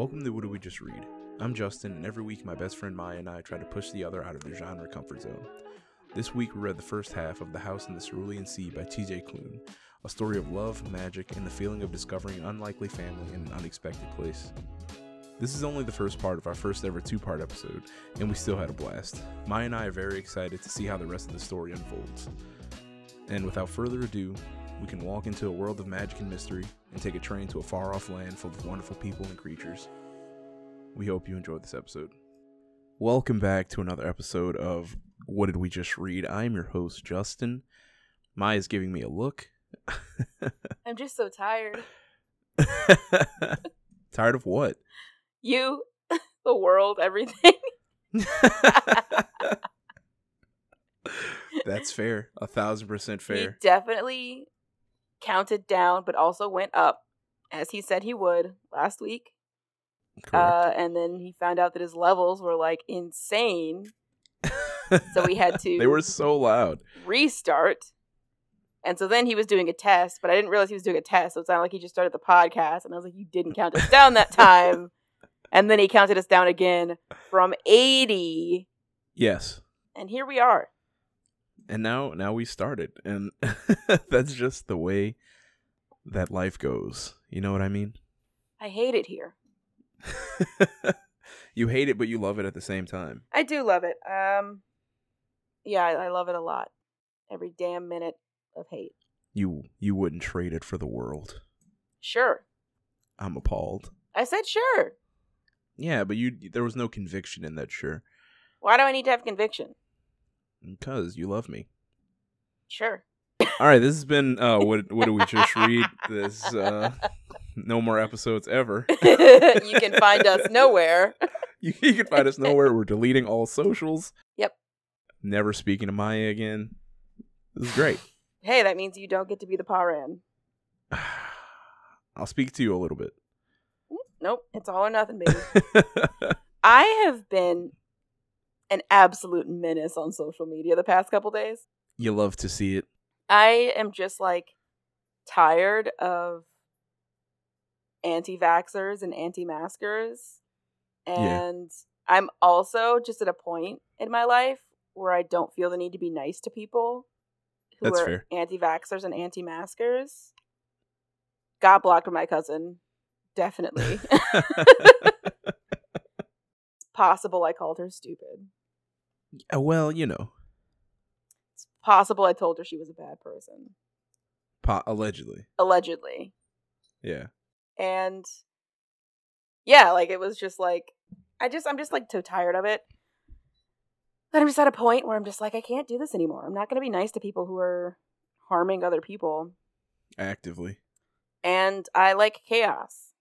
Welcome to What Do We Just Read? I'm Justin, and every week my best friend Maya and I try to push the other out of their genre comfort zone. This week we read the first half of The House in the Cerulean Sea by TJ Klune, a story of love, magic, and the feeling of discovering an unlikely family in an unexpected place. This is only the first part of our first ever two part episode, and we still had a blast. Maya and I are very excited to see how the rest of the story unfolds. And without further ado, we can walk into a world of magic and mystery and take a train to a far off land full of wonderful people and creatures. We hope you enjoyed this episode. Welcome back to another episode of What Did We Just Read? I'm your host, Justin. Maya's giving me a look. I'm just so tired. Tired of what? You, the world, everything. That's fair. A thousand percent fair. definitely counted down, but also went up, as he said he would last week. Uh, and then he found out that his levels were like insane, so we had to they were so loud. restart. And so then he was doing a test, but I didn't realize he was doing a test. So it sounded like he just started the podcast. And I was like, You didn't count us down that time. And then he counted us down again from 80. Yes. And here we are. And now now we started. And that's just the way that life goes. You know what I mean? I hate it here. you hate it but you love it at the same time. I do love it. Um, yeah, I, I love it a lot. Every damn minute of hate. You you wouldn't trade it for the world. Sure. I'm appalled. I said sure. Yeah, but you there was no conviction in that sure. Why do I need to have conviction? Because you love me. Sure. All right, this has been uh what what do we just read? This uh no more episodes ever. you can find us nowhere. You, you can find us nowhere. We're deleting all socials. Yep. Never speaking to Maya again. This is great. Hey, that means you don't get to be the Paran. I'll speak to you a little bit. Nope, it's all or nothing, baby. I have been an absolute menace on social media the past couple days. you love to see it. I am just like tired of anti vaxxers and anti maskers. Yeah. And I'm also just at a point in my life where I don't feel the need to be nice to people who That's are anti vaxxers and anti maskers. Got blocked with my cousin. Definitely. possible I called her stupid. Well, you know, It's possible I told her she was a bad person. po- allegedly. Allegedly. Yeah. and yeah like it was just like i just i'm just like so tired of it that i'm just at a point where i'm just like i can't do this anymore i'm not going to be nice to people who are harming other people Actively. and i like chaos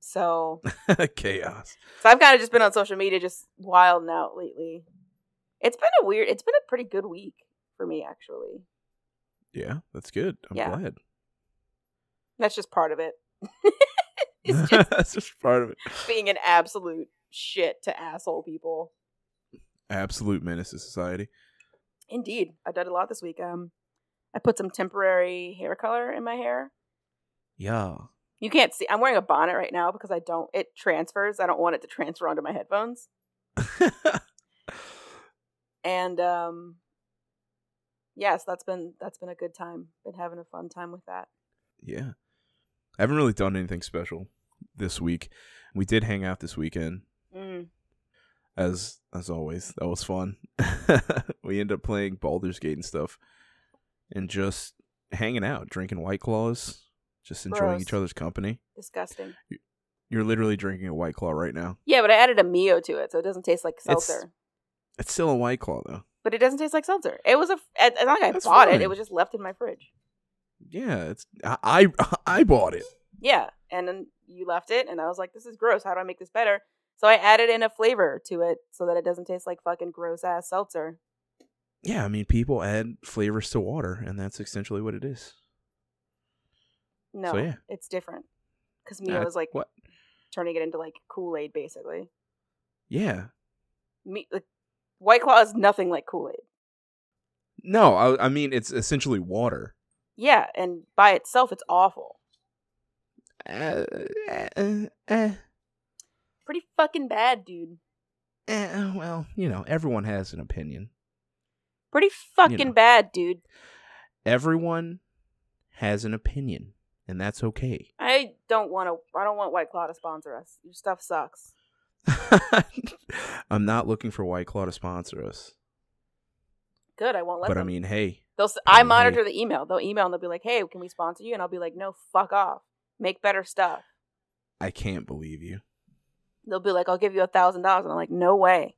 so Chaos. so i've kind of just been on social media just wilding out lately it's been a weird it's been a pretty good week for me actually Yeah, that's good. I'm Yeah. glad. that's just part of it it's just that's just part of it. being an absolute shit to asshole people Absolute menace to society. Indeed, I did a lot this week. Um, I put some temporary hair color in my hair. Yeah. You can't see. I'm wearing a bonnet right now because I don't. It transfers. I don't want it to transfer onto my headphones. And um, yes, that's been that's been a good time. Been having a fun time with that. yeah. I haven't really done anything special this week. We did hang out this weekend, Mm. as as always. That was fun. we ended up playing Baldur's Gate and stuff, and just hanging out, drinking White Claws, just enjoying Gross. each other's company. Disgusting. You're literally drinking a White Claw right now. Yeah, but I added a Mio to it, so it doesn't taste like seltzer. It's still a White Claw though. But it doesn't taste like seltzer. It was a. It's not like I That's bought it. It was just left in my fridge. Yeah, it's I I, I bought it. Yeah, and then you left it, and I was like, "This is gross. How do I make this better?" So I added in a flavor to it so that it doesn't taste like fucking gross ass seltzer. Yeah, I mean people add flavors to water, and that's essentially what it is. No, So, yeah. it's different because Mio Uh, is like what? turning it into like Kool Aid, basically. Yeah. Me, like, White Claw is nothing like Kool Aid. No, I, I mean it's essentially water. Yeah, and by itself, it's awful. Uh, uh, uh, Pretty fucking bad, dude. Eh, well, you know, everyone has an opinion. Pretty fucking know. bad, dude. Everyone has an opinion, and that's okay. I don't want to. I don't want White Claw to sponsor us. Your stuff sucks. I'm not looking for White Claw to sponsor us, Good. I won't let but them. I mean, hey, They'll. I monitor the email. They'll email and they'll be like, "Hey, can we sponsor you?" And I'll be like, "No, fuck off. Make better stuff." I can't believe you. They'll be like, "I'll give you a thousand dollars," and I'm like, "No way.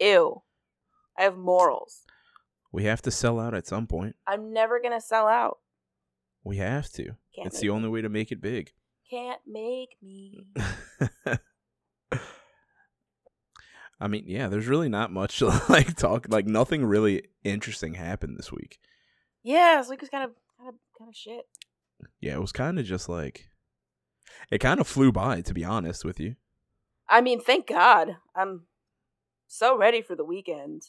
Ew. I have morals. We have to sell out at some point. I'm never gonna sell out. We have to. Can't it's the only way to make it big. Can't make me. I mean, yeah, there's really not much to like talk. Like nothing really interesting happened this week. Yeah, this week was kind of, kind of, kind of shit. Yeah, it was kind of just like it kind of flew by. To be honest with you, I mean, thank God. I'm so ready for the weekend.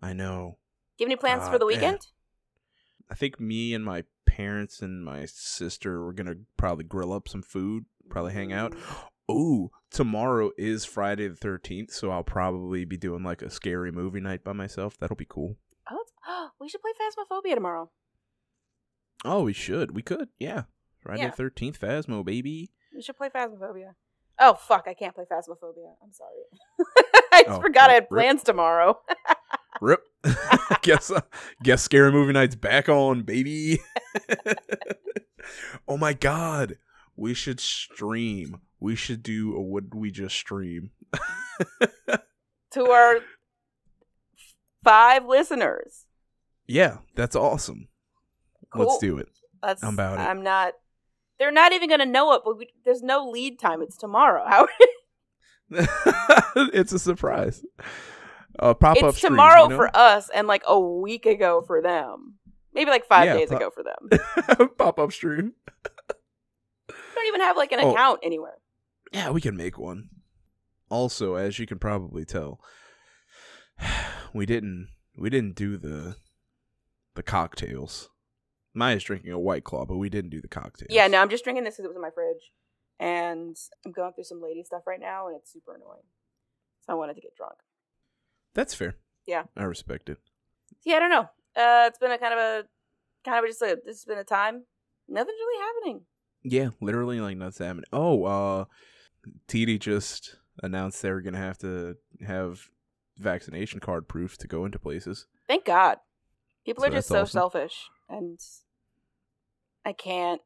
I know. Do you have any plans for the man. Eh. weekend? I think me and my parents and my sister were gonna probably grill up some food, probably hang out. Mm. Ooh, tomorrow is Friday the thirteenth, so I'll probably be doing like a scary movie night by myself. That'll be cool. Oh, it's- we should play Phasmophobia tomorrow. Oh, we should. We could. Yeah. Friday Yeah. the thirteenth, Phasmo, baby. We should play Phasmophobia. Oh fuck, I can't play Phasmophobia. I'm sorry. I just Oh, forgot I had rip. plans tomorrow. Rip. guess uh, guess scary movie night's back on, baby. oh my god. We should stream. We should do a would we just stream. to our five listeners. yeah, that's awesome. Let's do it. That's I'm about it. I'm not. They're not even gonna know it, but we, there's no lead time. It's tomorrow. How? it's a surprise. Uh, pop up it's tomorrow for us, and like a week ago for them. Maybe like five Yeah, days pro- ago for them. pop up stream. I don't even have like an Oh. account anywhere. Yeah, we can make one. Also, as you can probably tell, we didn't we didn't do the the cocktails. Maya's drinking a white claw, but we didn't do the cocktails. Yeah, no, I'm just drinking this because it was in my fridge, and I'm going through some lady stuff right now, and it's super annoying. So I wanted to get drunk. that's fair. Yeah. I respect it. Yeah, I don't know. Uh, it's been a kind of a kind of just a this has been a time. Nothing's really happening. Yeah, literally like nothing's happening. Oh, uh, TD just announced they were gonna have to have vaccination card proof to go into places. Thank God. People So are just so awesome. selfish, and I can't.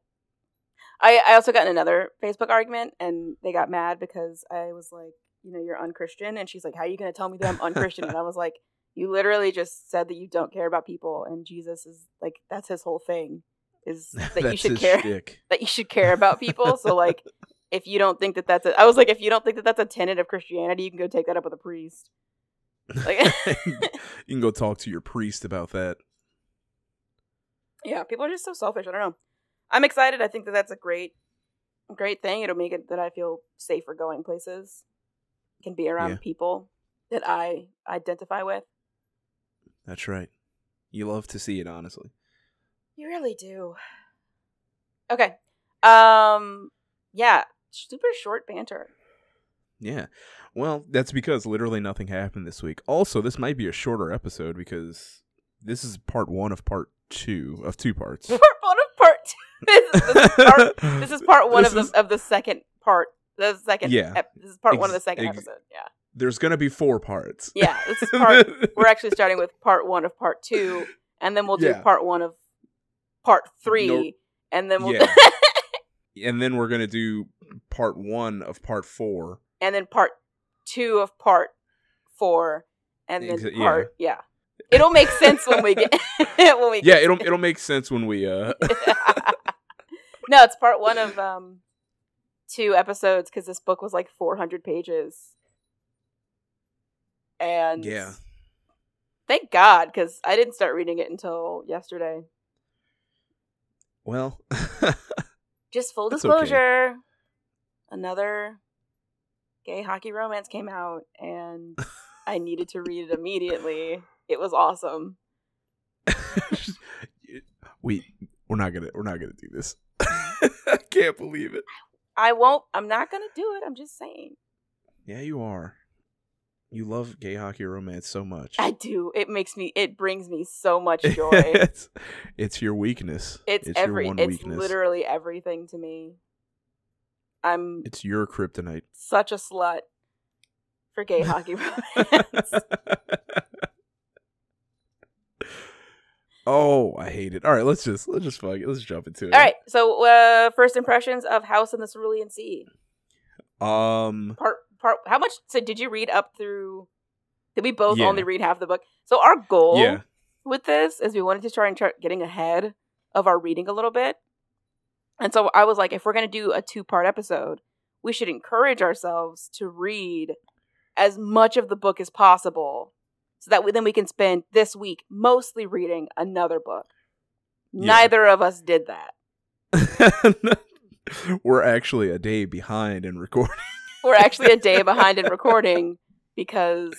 I I also got in another Facebook argument, and they got mad because I was like, you know, you're unchristian, and she's like, how are you going to tell me that I'm unchristian? and I was like, you literally just said that you don't care about people, and Jesus is like, that's his whole thing, is that you should care shtick. that you should care about people. so like, if you don't think that that's a, I was like, if you don't think that that's a tenet of Christianity, you can go take that up with a priest. Like, you can go talk to your priest about that. yeah, people are just so selfish. I don't know. I'm excited. I think that that's a great, great thing. It'll make it that I feel safer going places. Can be around Yeah. people that I identify with. That's right. You love to see it, honestly. You really do. Okay. Um. Yeah. Super short banter. Yeah. Well, that's because literally nothing happened this week. Also, this might be a shorter episode because this is part one of part two of two parts. Part one of part two. This, this is part. This is part one This of is- the of the second part. The second. Yeah. ep- this is part one of the second ex- episode. Yeah. There's gonna be four parts. Yeah. This is part. we're actually starting with part one of part two, and then we'll do Yeah. part one of part three, No- and then we'll Yeah. and then we're gonna do part one of part four. and then part two of part four, and then Exa- yeah. part yeah. It'll make sense when we get when we Yeah, get it'll it'll make sense when we uh no, it's part one of um two episodes because this book was like 400 pages, and Yeah. thank God because I didn't start reading it until yesterday. Well Just full That's okay. disclosure, another gay hockey romance came out, and I needed to read it immediately. It was awesome. we we're not gonna we're not gonna do this. I can't believe it. I won't. I'm not gonna do it. I'm just saying. Yeah, you are. You love gay hockey romance so much. I do. It makes me. It brings me so much joy. it's, it's your weakness. it's, your every. It's weakness. literally everything to me. I'm It's your kryptonite. such a slut for gay hockey romance. oh, I hate it. All right, let's just let's just fuck it. Let's jump into it. All right. So, uh, first impressions of House in the Cerulean Sea. Um. Part part. How much? So, did you read up through? Did we both Yeah. only read half the book? So, our goal Yeah. with this is we wanted to try and start getting ahead of our reading a little bit. And so I was like, if we're going to do a two part episode, we should encourage ourselves to read as much of the book as possible so that we, then we can spend this week mostly reading another book. Yeah. Neither of us did that. We're actually a day behind in recording. We're actually a day behind in recording because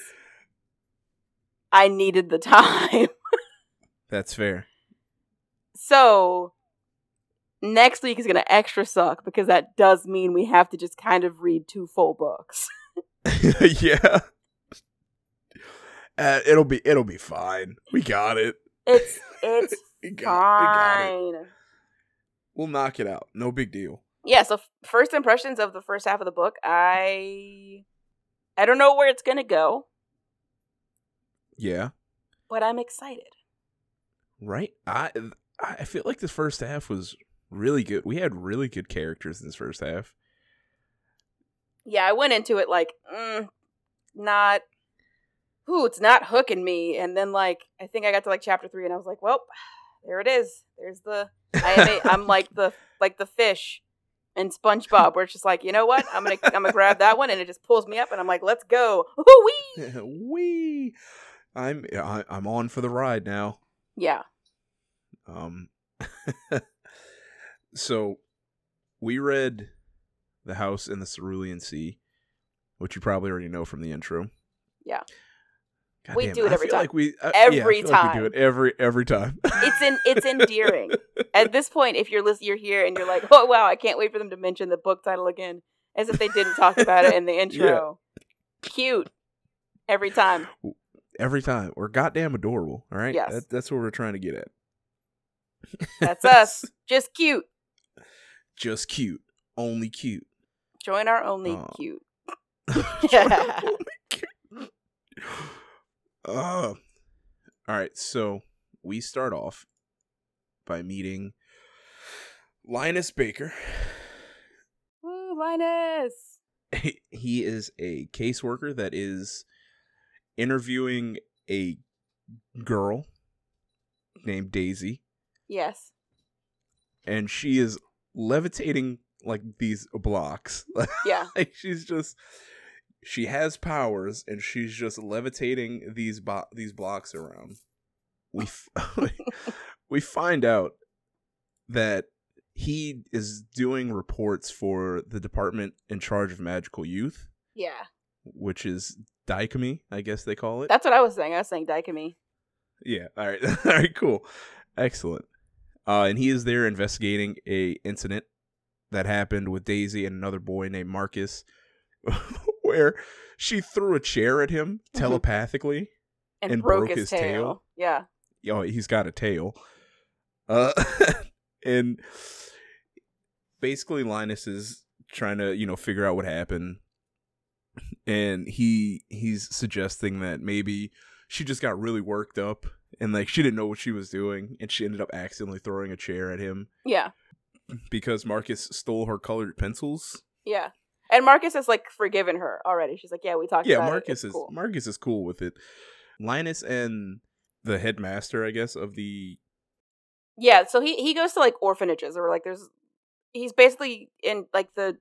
I needed the time. That's fair. So next week is going to extra suck because that does mean we have to just kind of read two full books. yeah. Uh, it'll be it'll be fine. We got it. It's it's We got, we got it. fine. We'll knock it out. No big deal. Yeah, so first impressions of the first half of the book, I I don't know where it's going to go, Yeah. but I'm excited. Right. I I feel like this first half was really good. We had really good characters in this first half. Yeah, I went into it like mm, not ooh, it's not hooking me and then like I think I got to like chapter 3 and I was like, "Well, there it is. There's the I am a, I'm like the like the fish in SpongeBob, where it's just like, you know what? I'm gonna I'm gonna grab that one, and it just pulls me up, and I'm like, let's go, wee. Wee. I'm I, I'm on for the ride now. Yeah, Um, so we read The House in the Cerulean Sea, which you probably already know from the intro. Yeah. God We damn do it every time. Like we, uh, Every yeah, feel like we do time. it every every time. it's in it's endearing. At this point, if you're list- you're here and you're like, oh wow, I can't wait for them to mention the book title again, as if they didn't talk about it in the intro. Cute every time. every time. We're goddamn adorable. All right. Yes. That, that's what we're trying to get at. That's us. Just cute. Just cute. Only cute. Join our only Aw. cute. Uh, all right, so we start off by meeting Linus Baker. Woo, Linus. He is a caseworker that is interviewing a girl named Daisy, Yes. and she is levitating like these blocks. Yeah. like she's just she has powers and she's just levitating these bo- these blocks around we f- we find out that he is doing reports for the department in charge of magical youth Yeah. which is DICOMY, I guess they call it. That's what I was saying. I was saying DICOMY. Yeah. All right. all right. Cool. Excellent. Uh, and he is there investigating a incident that happened with Daisy and another boy named Marcus, where she threw a chair at him Mhm. telepathically. And, And broke, broke his, his tail. tail? Yeah. Oh, he's got a tail. Uh, and basically Linus is trying to you know figure out what happened, and he he's suggesting that maybe she just got really worked up and like she didn't know what she was doing, and she ended up accidentally throwing a chair at him Yeah. because Marcus stole her colored pencils. Yeah. And Marcus has like forgiven her already. She's like, yeah, we talked Yeah, about it. Yeah, Marcus It's is cool. Marcus is cool with it. Linus and the headmaster, I guess, of the Yeah, so he he goes to like orphanages or like there's he's basically in like the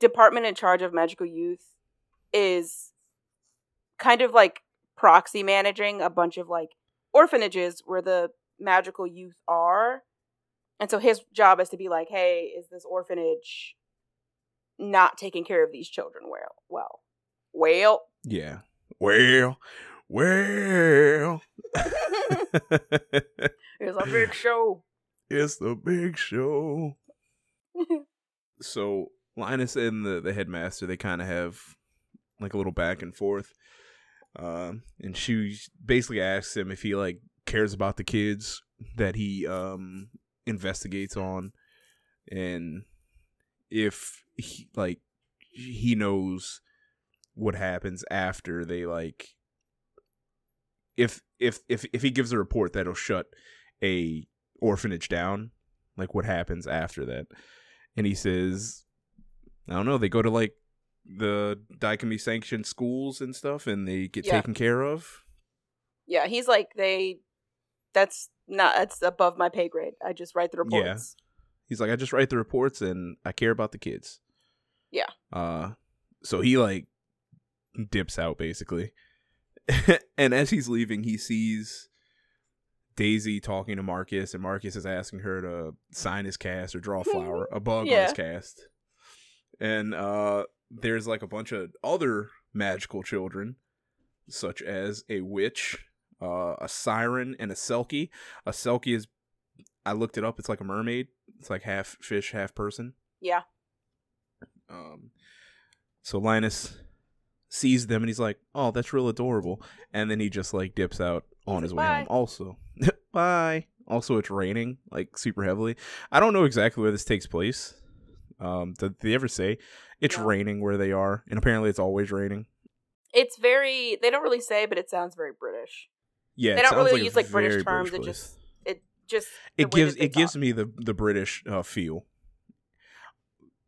department in charge of magical youth is kind of like proxy managing a bunch of like orphanages where the magical youth are. And so his job is to be like, "Hey, is this orphanage not taking care of these children well?" Well. Well. Yeah. Well, well. It's a big show. it's the big show. So Linus and the, the headmaster, they kind of have like a little back and forth. Um, and she basically asks him if he like cares about the kids that he um investigates on, and if he like he knows what happens after they like if if if if he gives a report that'll shut a orphanage down like what happens after that and he says i don't know they go to like the DICOMY sanctioned schools and stuff and they get Yeah. taken care of Yeah, he's like they. That's not. That's above my pay grade. I just write the Yeah. reports. He's like i just write the reports and i care about the kids. Yeah. uh so he like dips out basically. And as he's leaving he sees daisy talking to marcus and marcus is asking her to sign his cast or draw a flower a bug on his cast. And uh there's like a bunch of other magical children such as a witch uh, a siren and a selkie. A selkie is i looked it up it's like a mermaid it's like half fish half person Yeah. um, so Linus sees them and he's like, "Oh, that's real adorable," and then he just like dips out on his like, way home. Also, bye. Also, it's raining like super heavily. I don't know exactly where this takes place. Um, did they ever say it's No. raining where they are? And apparently, it's always raining. It's very. They don't really say, but it sounds very British. Yeah, They don't really a use, like, British terms, it just- just. it gives it gives me the the British uh, feel.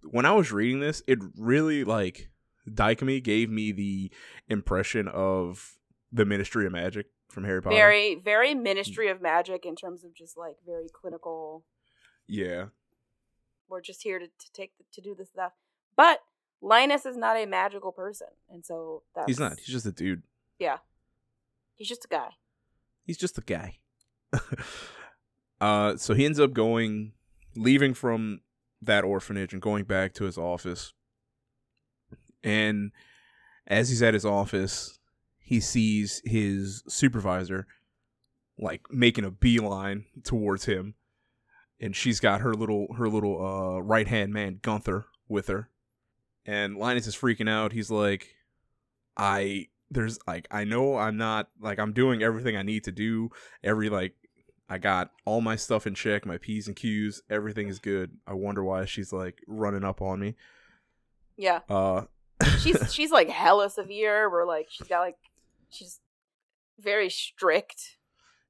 When I was reading this, it really like DICOMY gave me the impression of the Ministry of Magic from Harry Potter. very very Ministry of Magic in terms of just like very clinical. yeah, We're just here to, to take to do this stuff, but Linus is not a magical person, and so that's he's not. He's just a dude. Yeah, he's just a guy. He's just a guy. uh, so he ends up going, leaving from that orphanage and going back to his office. And as he's at his office, he sees his supervisor like making a beeline towards him. And she's got her little her little uh right hand man Gunther with her. And Linus is freaking out. He's like, I there's like I know I'm not like I'm doing everything I need to do. Every like I got all my stuff in check, my P's and Q's, everything is good. I wonder why she's like running up on me. Yeah, Uh she's she's like hella severe. Where like she's got like she's very strict.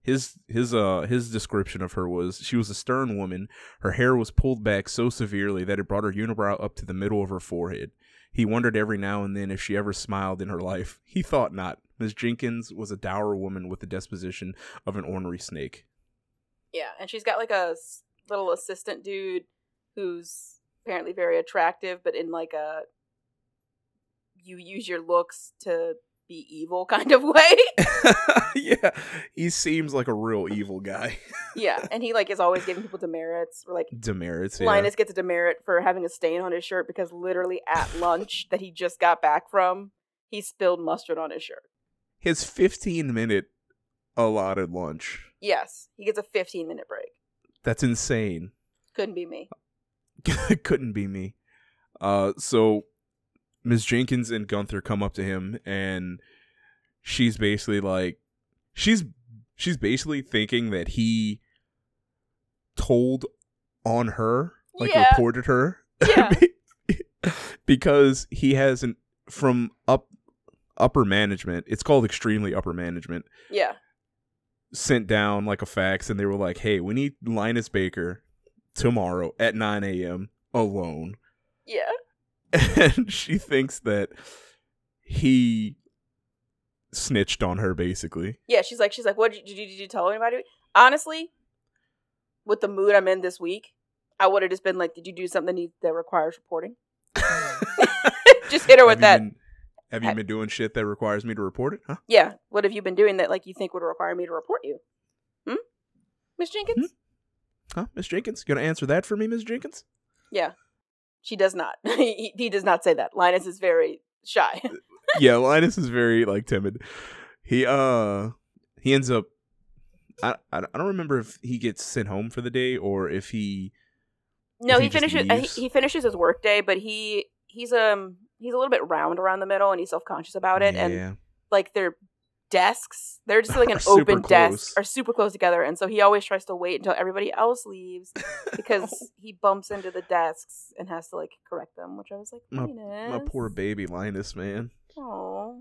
his his uh his description of her was she was a stern woman. Her hair was pulled back so severely that it brought her unibrow up to the middle of her forehead. He wondered every now and then if she ever smiled in her life. He thought not. Miss Jenkins was a dour woman with the disposition of an ornery snake. Yeah, and she's got like a little assistant dude who's apparently very attractive, but in like a you use your looks to be evil kind of way. yeah, he seems like a real evil guy. yeah, and he like is always giving people demerits. Or like Demerits. Yeah. Linus gets a demerit for having a stain on his shirt because literally at lunch that he just got back from, he spilled mustard on his shirt. His 15 minute allotted lunch. Yes, he gets a 15 minute break. That's insane. Couldn't be me. Couldn't be me. Uh, so Ms. Jenkins and Gunther come up to him, and she's basically like, she's she's basically thinking that he told on her, like Yeah. reported her, Yeah. because he hasn't from up upper management. It's called extremely upper management. Yeah. Sent down like a fax, and they were like, "Hey, we need Linus Baker tomorrow at 9 a.m. alone." Yeah. and she thinks that he snitched on her basically Yeah, she's like, she's like, what did you, did you tell anybody? Honestly, with the mood I'm in this week, I would have just been like, did you do something that requires reporting? just hit her with that. been, have you Ha- been doing shit that requires me to report it huh Yeah, what have you been doing that like you think would require me to report you? Hmm, Miss Jenkins? huh miss jenkins you gonna answer that for me miss jenkins Yeah, she does not. he, he does not say that. Linus is very shy. yeah linus is very like timid he uh he ends up I, I I don't remember if he gets sent home for the day or if he no, If he, he finishes. Uh, he, he finishes his work day, but he he's um he's a little bit round around the middle, and he's self conscious about it. And like their desks, they're just like an open desk, are super close together, and so he always tries to wait until everybody else leaves because he bumps into the desks and has to like correct them. Which I was like, My- my poor baby Linus, man. Aw.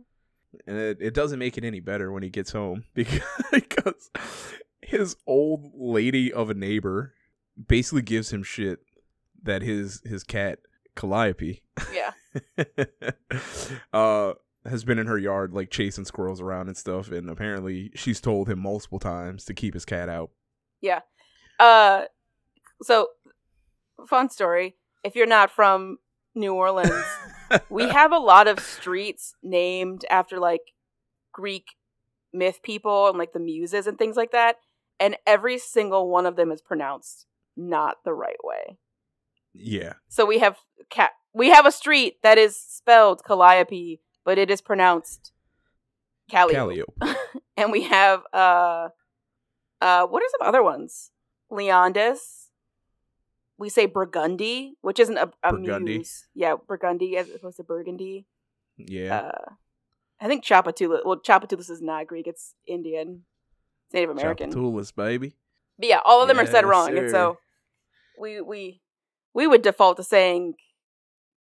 and it, it doesn't make it any better when he gets home because, because his old lady of a neighbor basically gives him shit that his his cat Calliope Yeah. uh has been in her yard like chasing squirrels around and stuff and apparently she's told him multiple times to keep his cat out Yeah. Uh, so fun story. If you're not from New Orleans, we have a lot of streets named after like Greek myth people and like the muses and things like that, and every single one of them is pronounced not the right way. yeah So we have cat. We have a street that is spelled Calliope, but it is pronounced Calliope. Calliope. And we have uh uh what are some other ones? Leondis we say burgundy which isn't a, a Burgundy. muse. Yeah burgundy as opposed to burgundy. Yeah. Uh i think Tchoupitoulas well Tchoupitoulas is not greek it's indian. It's native american. Tchoupitoulas, baby. But yeah all of them are said Yes, wrong and so we we we would default to saying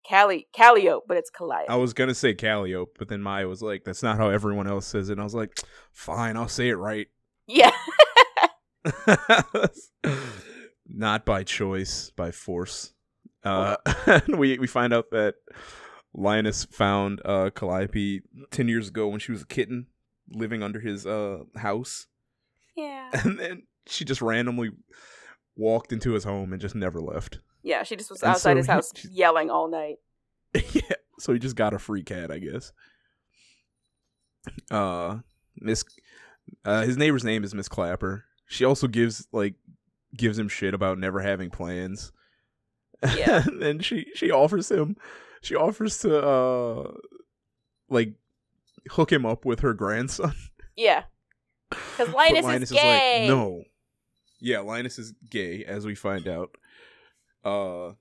Cali Calliope, but it's Calliope. I was gonna say Calliope, but then Maya was like, "That's not how everyone else says it." And I was like, "Fine, I'll say it right." yeah. not by choice, by force. Uh, we we find out that Linus found uh, Calliope ten years ago when she was a kitten, living under his uh, house, yeah. and then she just randomly walked into his home and just never left. Yeah, she just was And outside so his he- house yelling all night. yeah, so he just got a free cat, I guess. Uh, Miss, uh, his neighbor's name is Miss Klapper. She also gives like gives him shit about never having plans. Yeah. and she she offers him, she offers to uh, like hook him up with her grandson. Yeah. Because But Linus, is gay. like, no. Yeah, Linus is gay, as we find out. Uh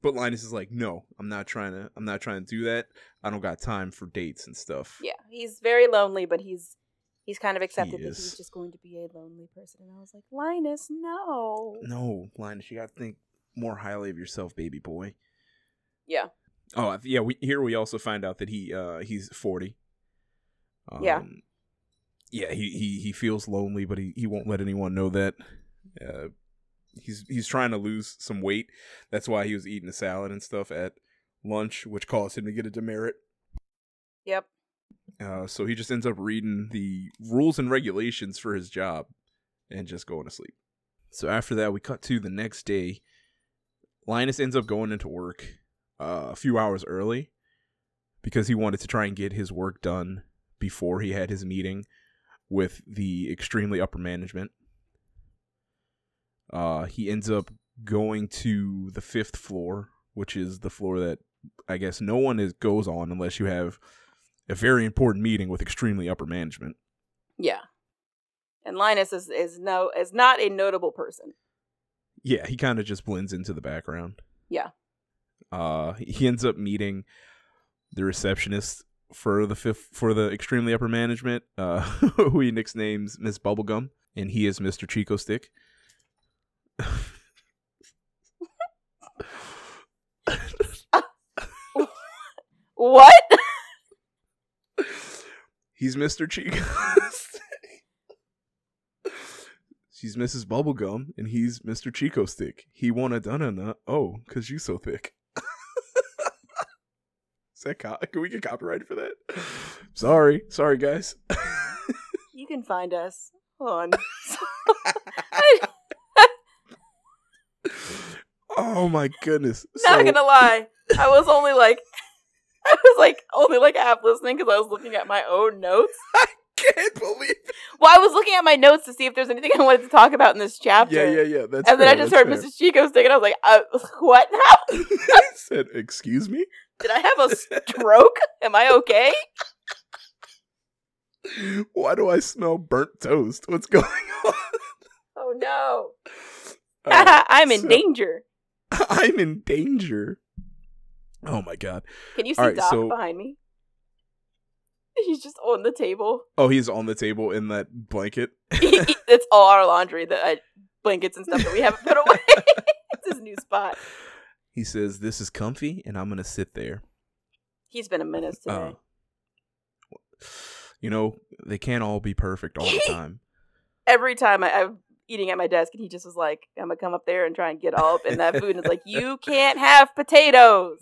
but Linus is like, no, I'm not trying to I'm not trying to do that. I don't got time for dates and stuff. Yeah, he's very lonely, but he's he's kind of accepted that he's just going to be a lonely person. And I was like, Linus, no. No, Linus, you gotta think more highly of yourself, baby boy. Yeah. Oh yeah, we here we also find out that he uh he's forty. Yeah. Um, Yeah, he, he he feels lonely, but he, he won't let anyone know that. Uh, he's he's trying to lose some weight. That's why he was eating a salad and stuff at lunch, which caused him to get a demerit. Yep. Uh, so he just ends up reading the rules and regulations for his job and just going to sleep. So after that, we cut to the next day. Linus ends up going into work uh, a few hours early because he wanted to try and get his work done before he had his meeting with the extremely upper management. Uh, he ends up going to the fifth floor, which is the floor that I guess no one is goes on unless you have a very important meeting with extremely upper management. Yeah. And Linus is is no is not a notable person. Yeah, he kind of just blends into the background. Yeah. Uh, he ends up meeting the receptionist for the fifth for the extremely upper management, uh, who he nicknames Miss Bubblegum, and he is Mister Chick-O-Stick. What? He's Mr. Chico. She's Mrs. Bubblegum, and he's Mr. Chick-O-Stick. He wanna done Oh, cause you so thick. Is that co- can we get copyrighted for that? Sorry, sorry guys. you can find us on oh my goodness. not So- gonna lie. I was only like I was like only like half listening because I was looking at my own notes. I can't believe. It. Well, I was looking at my notes to see if there's anything I wanted to talk about in this chapter. Yeah, yeah, yeah. That's and then I just heard fair. Mrs. Chick-O-Stick, and I was like, uh, "What now? I said, "Excuse me." Did I have a stroke? Am I okay?" Why do I smell burnt toast? What's going on? Oh no! I'm in so- danger. I'm in danger. Oh my god. Can you see right, Doc so- behind me? He's just on the table. Oh, he's on the table in that blanket. it's all our laundry, the uh, blankets and stuff that we haven't put away. it's his new spot. He says, "This is comfy, and I'm gonna sit there." He's been a menace today. Uh, you know, they can't all be perfect all the time. Every time I, I'm eating at my desk, and he just was like, "I'm gonna come up there and try and get all up in that food," and it's like, "You can't have potatoes.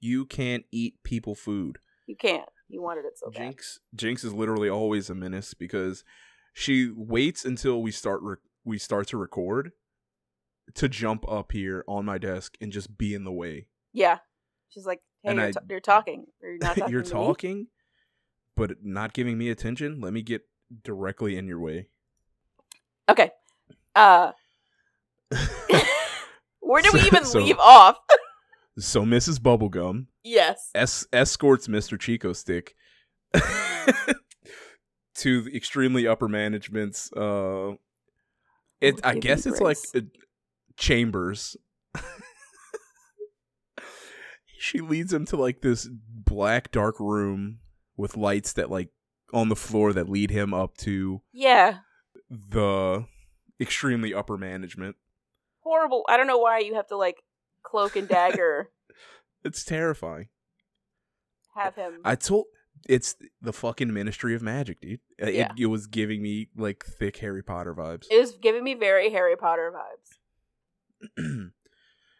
You can't eat people food. You can't." You wanted it so bad. Jinx, Jinx is literally always a menace because she waits until we start re- we start to record to jump up here on my desk and just be in the way. Yeah, she's like, "Hey, you're, I- t- you're talking. You're not talking. You're to me?" talking, but not giving me attention. Let me get directly in your way. Okay. Uh, where did we even so- leave off? So Mrs. Bubblegum yes. es- escorts Mr. Chick-O-Stick to the extremely upper management's uh it I guess it's like uh, chambers. she leads him to like this black dark room with lights that like on the floor that lead him up to Yeah. the extremely upper management. Horrible. I don't know why you have to like cloak and dagger It's terrifying. have him. I told it's the fucking Ministry of Magic, dude. Uh, It, Yeah. it was giving me like thick Harry Potter vibes. it was giving me very Harry Potter vibes.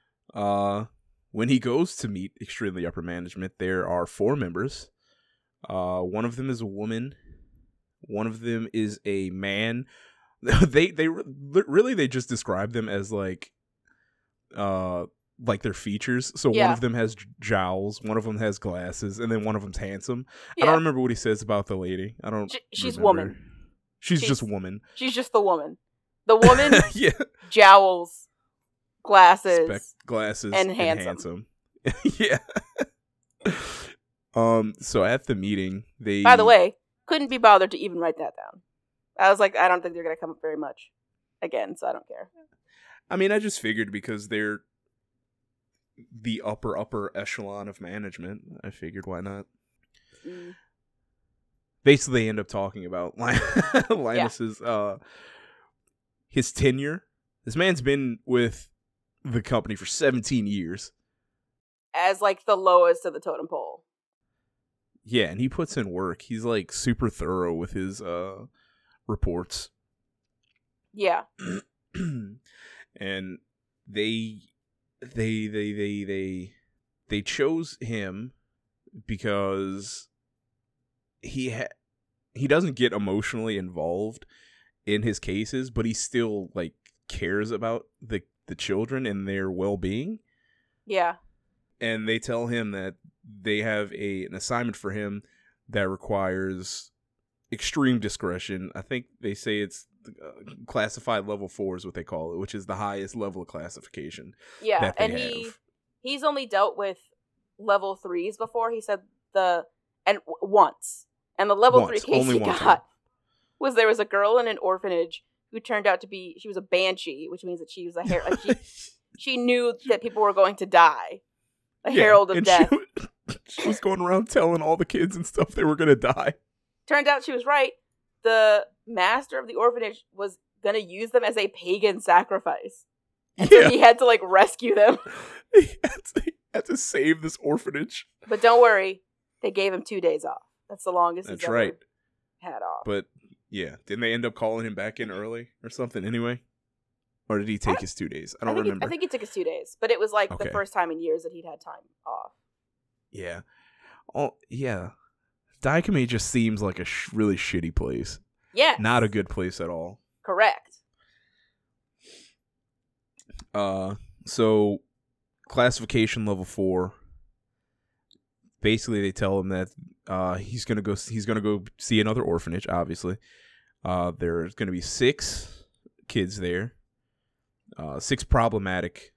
uh, when he goes to meet extremely upper management, there are four members. Uh, one of them is a woman. One of them is a man. they they really they just describe them as like, uh, like their features. So one of them has jowls, one of them has glasses, and then one of them's handsome. I don't remember what he says about the lady. I don't. She- she's remember. woman. She's, She's- just woman. She's just the woman. The woman, yeah. jowls, glasses. Spec glasses and and handsome. handsome. yeah. um. So at the meeting, they. By the way, couldn't be bothered to even write that down. I was like, I don't think they're gonna come up very much again, so I don't care. I mean, I just figured because they're the upper upper echelon of management. I figured why not. Mm. Basically, they end up talking about Lin- Linus's uh his tenure. This man's been with the company for 17 years. As like the lowest of the totem pole. Yeah, and he puts in work. He's like super thorough with his uh reports. Yeah. and they they they they they they chose him because he ha- he doesn't get emotionally involved in his cases but he still like cares about the the children and their well-being Yeah. and they tell him that they have a an assignment for him that requires extreme discretion. I think they say it's uh, classified level 4 is what they call it, which is the highest level of classification Yeah. that they And he have. he's only dealt with level threes before. He said the and w- once. And the level Once, three case he got time. was there was a girl in an orphanage who turned out to be she was a banshee, which means that she was a her- like she, she knew that people were going to die. A Yeah, herald of death. She, she was going around telling all the kids and stuff they were going to die. Turned out she was right. The master of the orphanage was gonna use them as a pagan sacrifice. And so he had to like rescue them. He had to, he had to save this orphanage. But don't worry, they gave him two days off. That's the longest That's right. had off. But yeah, didn't they end up calling him back in early or something anyway? Or did he take his two days? I don't think remember. He, I think he took his two days, but it was like Okay. the first time in years that he'd had time off. Yeah. Oh, yeah. DICOMY just seems like a sh- really shitty place. Yeah, Not a good place at all. correct. Uh, so classification level four. Basically, they tell him that uh he's gonna go. He's gonna go see another orphanage. Obviously, uh, there's gonna be six kids there. Uh, six problematic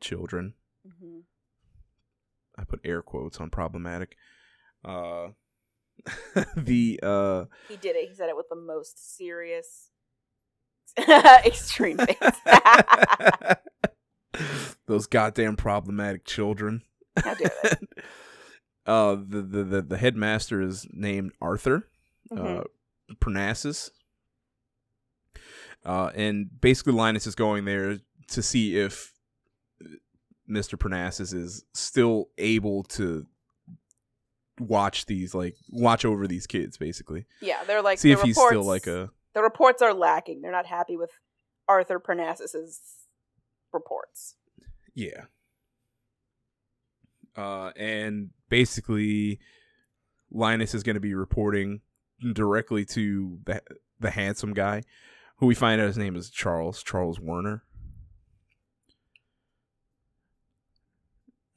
children. hmm I put air quotes on problematic. Uh, the uh, He did it. He said it with the most serious, extreme face. those goddamn problematic children. How dare they? uh, the, the the the headmaster is named Arthur Mhm. uh, Parnassus. Uh, and basically, Linus is going there to see if Mr. Parnassus is still able to watch these, like, watch over these kids, basically. yeah, they're like see the if he's still like a. the reports are lacking. They're not happy with Arthur Parnassus's reports. Yeah. Uh, and basically, Linus is going to be reporting directly to the the handsome guy, who we find out his name is Charles Charles Werner.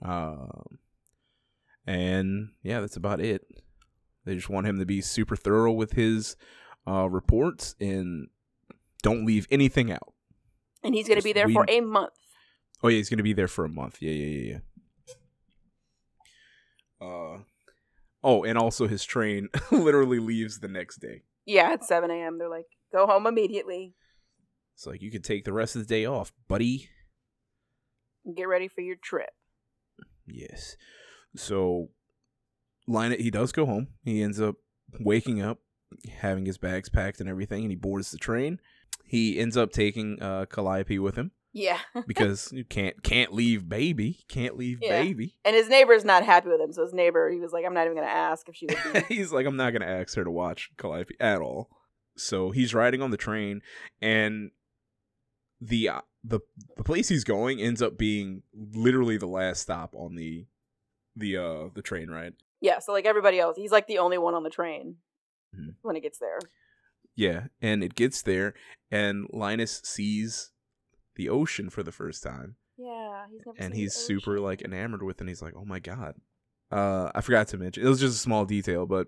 Um, and yeah, that's about it. They just want him to be super thorough with his uh, reports and don't leave anything out. And he's going to be there we- for a month. Oh yeah, he's gonna be there for a month. Yeah, yeah, yeah, yeah. Uh, oh, and also his train literally leaves the next day. Yeah, at 7 a.m. They're like, go home immediately It's like you could take the rest of the day off, buddy. get ready for your trip. Yes. So, Linus he does go home. He ends up waking up, having his bags packed and everything, and he boards the train. He ends up taking uh, Calliope with him Yeah. because you can't can't leave baby, can't leave Yeah. baby. And his neighbor's not happy with him. So his neighbor, he was like, I'm not even going to ask if she would he's like, I'm not gonna ask her to watch Calliope at all. So he's riding on the train, and the uh, the the place he's going ends up being literally the last stop on the the uh the train ride. yeah, so like everybody else, he's like the only one on the train Mhm. when it gets there. Yeah, and it gets there, and Linus sees the ocean for the first time, Yeah, he's never and he's super like enamored with it. And he's like, "Oh my god!" Uh, I forgot to mention it was just a small detail, but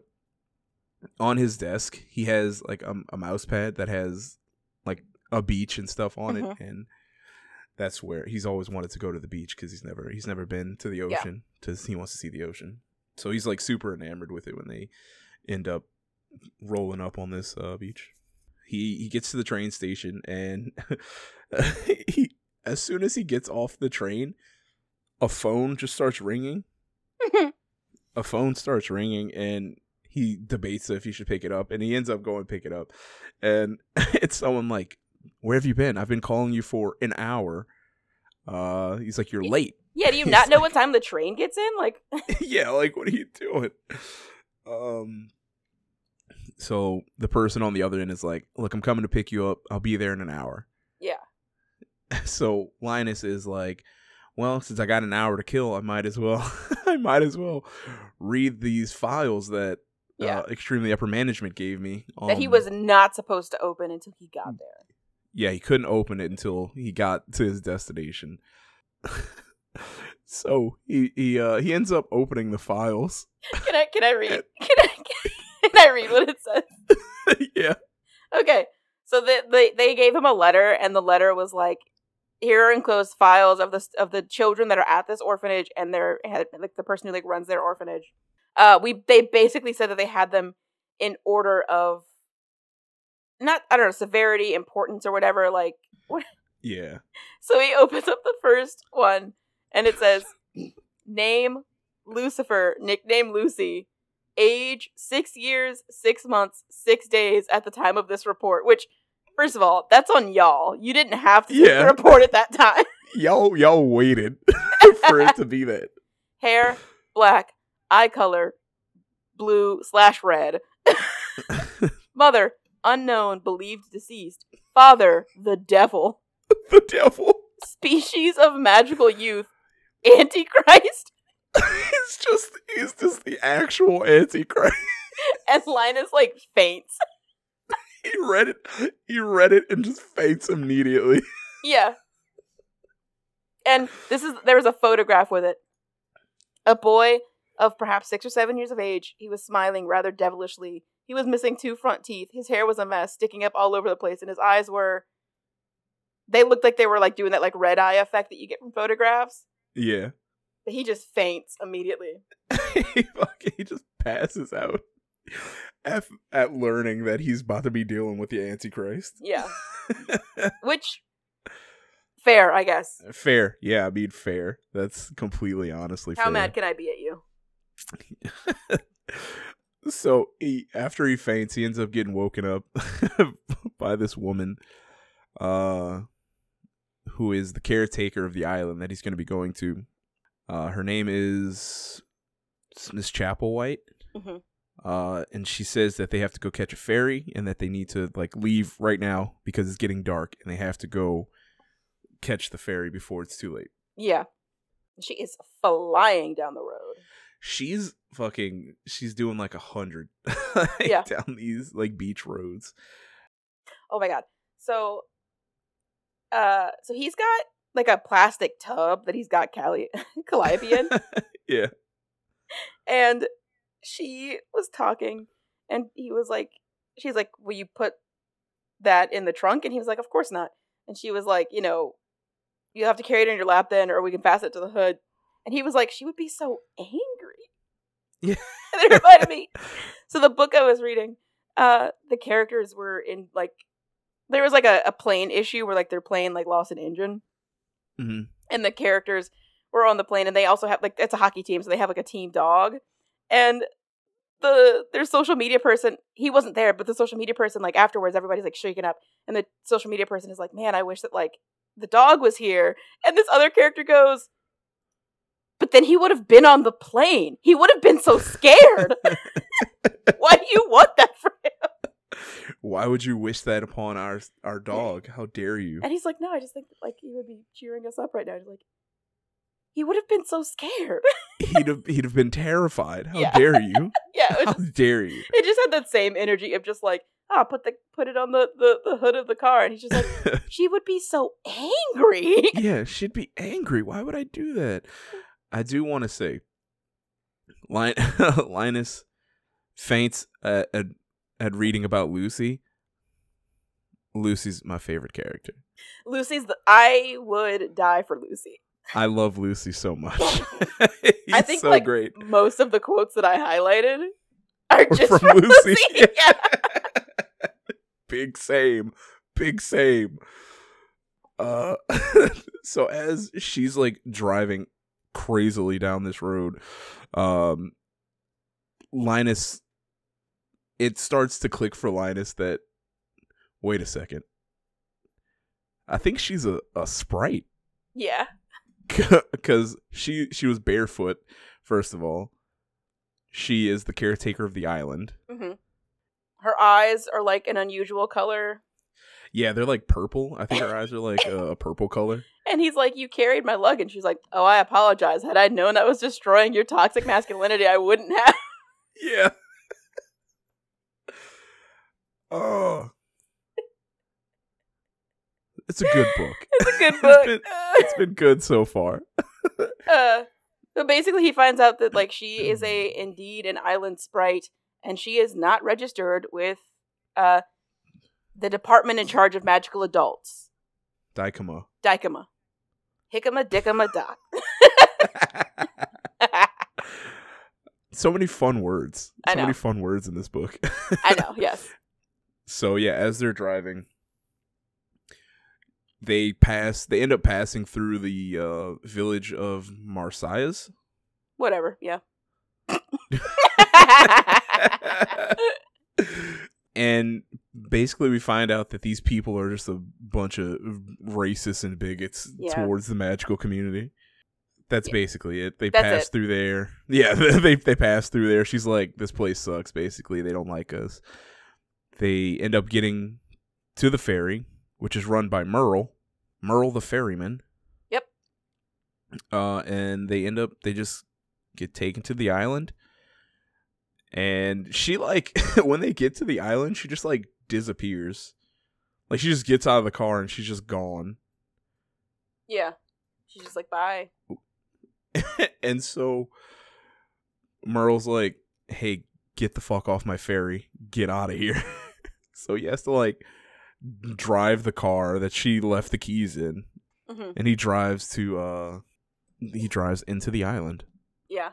on his desk he has like a, a mouse pad that has like a beach and stuff on it, Mhm. and that's where he's always wanted to go to the beach because he's never he's never been to the ocean. To he wants to see the ocean, so he's like super enamored with it when they end up rolling up on this uh, beach. He he gets to the train station and he as soon as he gets off the train, a phone just starts ringing. a phone starts ringing and he debates if he should pick it up and he ends up going pick it up and it's someone like where have you been i've been calling you for an hour uh he's like you're late yeah, do you not know like- what time the train gets in? Like, yeah, like what are you doing? Um so the person on the other end is like, "Look, I'm coming to pick you up. I'll be there in an hour." yeah. So Linus is like, "Well, since I got an hour to kill, I might as well I might as well read these files that Yeah. uh, extremely upper management gave me." that he um, was not supposed to open until he got there. Yeah, he couldn't open it until he got to his destination. so he he uh he ends up opening the files. Can I can I read? Can I can I read what it says? yeah. Okay. So they, they they gave him a letter, and the letter was like, "Here are enclosed files of the of the children that are at this orphanage, and their like the person who like runs their orphanage." Uh, we they basically said that they had them in order of not I don't know severity, importance, or whatever. Like, Yeah. so he opens up the first one, and it says, "Name Lucifer, nickname Lucy." age six years, six months, six days at the time of this report. Which, first of all, that's on y'all. You didn't have to Yeah. report at that time. Y'all y'all waited for it to be that. Hair, black, eye color, blue slash red. Mother, unknown, believed deceased. Father, the devil. the devil. Species of magical youth. Antichrist. He's just he's just the actual antichrist. And Linus like faints. He read it he read it and just faints immediately. Yeah. And this is there was a photograph with it. A boy of perhaps six or seven years of age. He was smiling rather devilishly. He was missing two front teeth. His hair was a mess, sticking up all over the place, and his eyes were they looked like they were like doing that like red eye effect that you get from photographs. Yeah. But he just faints immediately. he fucking he just passes out at, at learning that he's about to be dealing with the antichrist. Yeah. Which Fair, I guess. Fair. Yeah, I mean fair. That's completely honestly How fair. mad can I be at you? so he after he faints, he ends up getting woken up by this woman, uh, who is the caretaker of the island that he's going to be going to. Uh, her name is Miss Chapelwhite. Mhm. Uh, and she says that they have to go catch a ferry and that they need to like leave right now because it's getting dark and they have to go catch the ferry before it's too late. Yeah. She is flying down the road. She's fucking she's doing like a hundred Yeah. down these like beach roads Oh my god. So uh so he's got like a plastic tub that he's got Calli- Calliope in yeah and she was talking and he was like she's like, Will you put that in the trunk? And he was like, Of course not. And she was like, you know, you have to carry it in your lap then, or we can pass it to the hood. And he was like, She would be so angry. Yeah. it reminded me. So the book I was reading, uh, the characters were in like there was like a, a plane issue where like their plane like lost an engine. Hmm and the characters were on the plane and they also have like it's a hockey team so they have like a team dog. And the their social media person he wasn't there but the social media person like afterwards everybody's like shaking up. And the social media person is like man i wish that like the dog was here. And this other character goes but then he would have been on the plane. He would have been so scared. Why do you want that for him? Why would you wish that upon our our dog? How dare you? And he's like no i just think like he would be cheering us up right now. He's like he would have been so scared. He'd have he'd have been terrified. How Yeah. dare you? Yeah how dare you? it just had that same energy of just like ah put the put it on the, the the hood of the car. And he's just like she would be so angry. Yeah she'd be angry. Why would i do that i do want to say Lin- linus faints at, at at reading about lucy lucy's my favorite character lucy's the i would die for lucy I love Lucy so much. I think, so like, great. most of the quotes that i highlighted are Were just from from, Lucy. lucy, Yeah. Big same. Big same. Uh so as she's like driving crazily down this road, um Linus it starts to click for Linus that wait a second. I think she's a, a sprite. yeah. Because she she was barefoot first of all. She is the caretaker of the island. Hmm her eyes are like an unusual color yeah they're like purple. I think her eyes are like a, a purple color. And he's like you carried my luggage she's like oh i apologize. Had i known that was destroying your toxic masculinity i wouldn't have. Yeah. Oh. It's a good book. It's a good It's book. been- it's been good so far. Uh, so basically, he finds out that like she is a indeed an island sprite, and she is not registered with uh the department in charge of magical adults, DICOMY. Dicama, Hickama Dickama Doc. so many fun words I so many fun words in this book I know, yes, So yeah, as they're driving, they pass. They end up passing through the uh, village of Marsyas. whatever, yeah. and basically, we find out that these people are just a bunch of racists and bigots Yeah. towards the magical community. That's Yeah. basically it. They That's pass it. through there. Yeah, they they pass through there. She's like, "This place sucks." Basically, they don't like us. They end up getting to the ferry, which is run by Merle, Merle the ferryman. Yep. Uh, and they end up they just get taken to the island, and she like when they get to the island, she just like disappears. Like she just gets out of the car and she's just gone. yeah, she's just like bye. and so Merle's like, "Hey, get the fuck off my ferry. Get out of here." so he has to like drive the car that she left the keys in, hmm and he drives to uh he drives into the island. Yeah,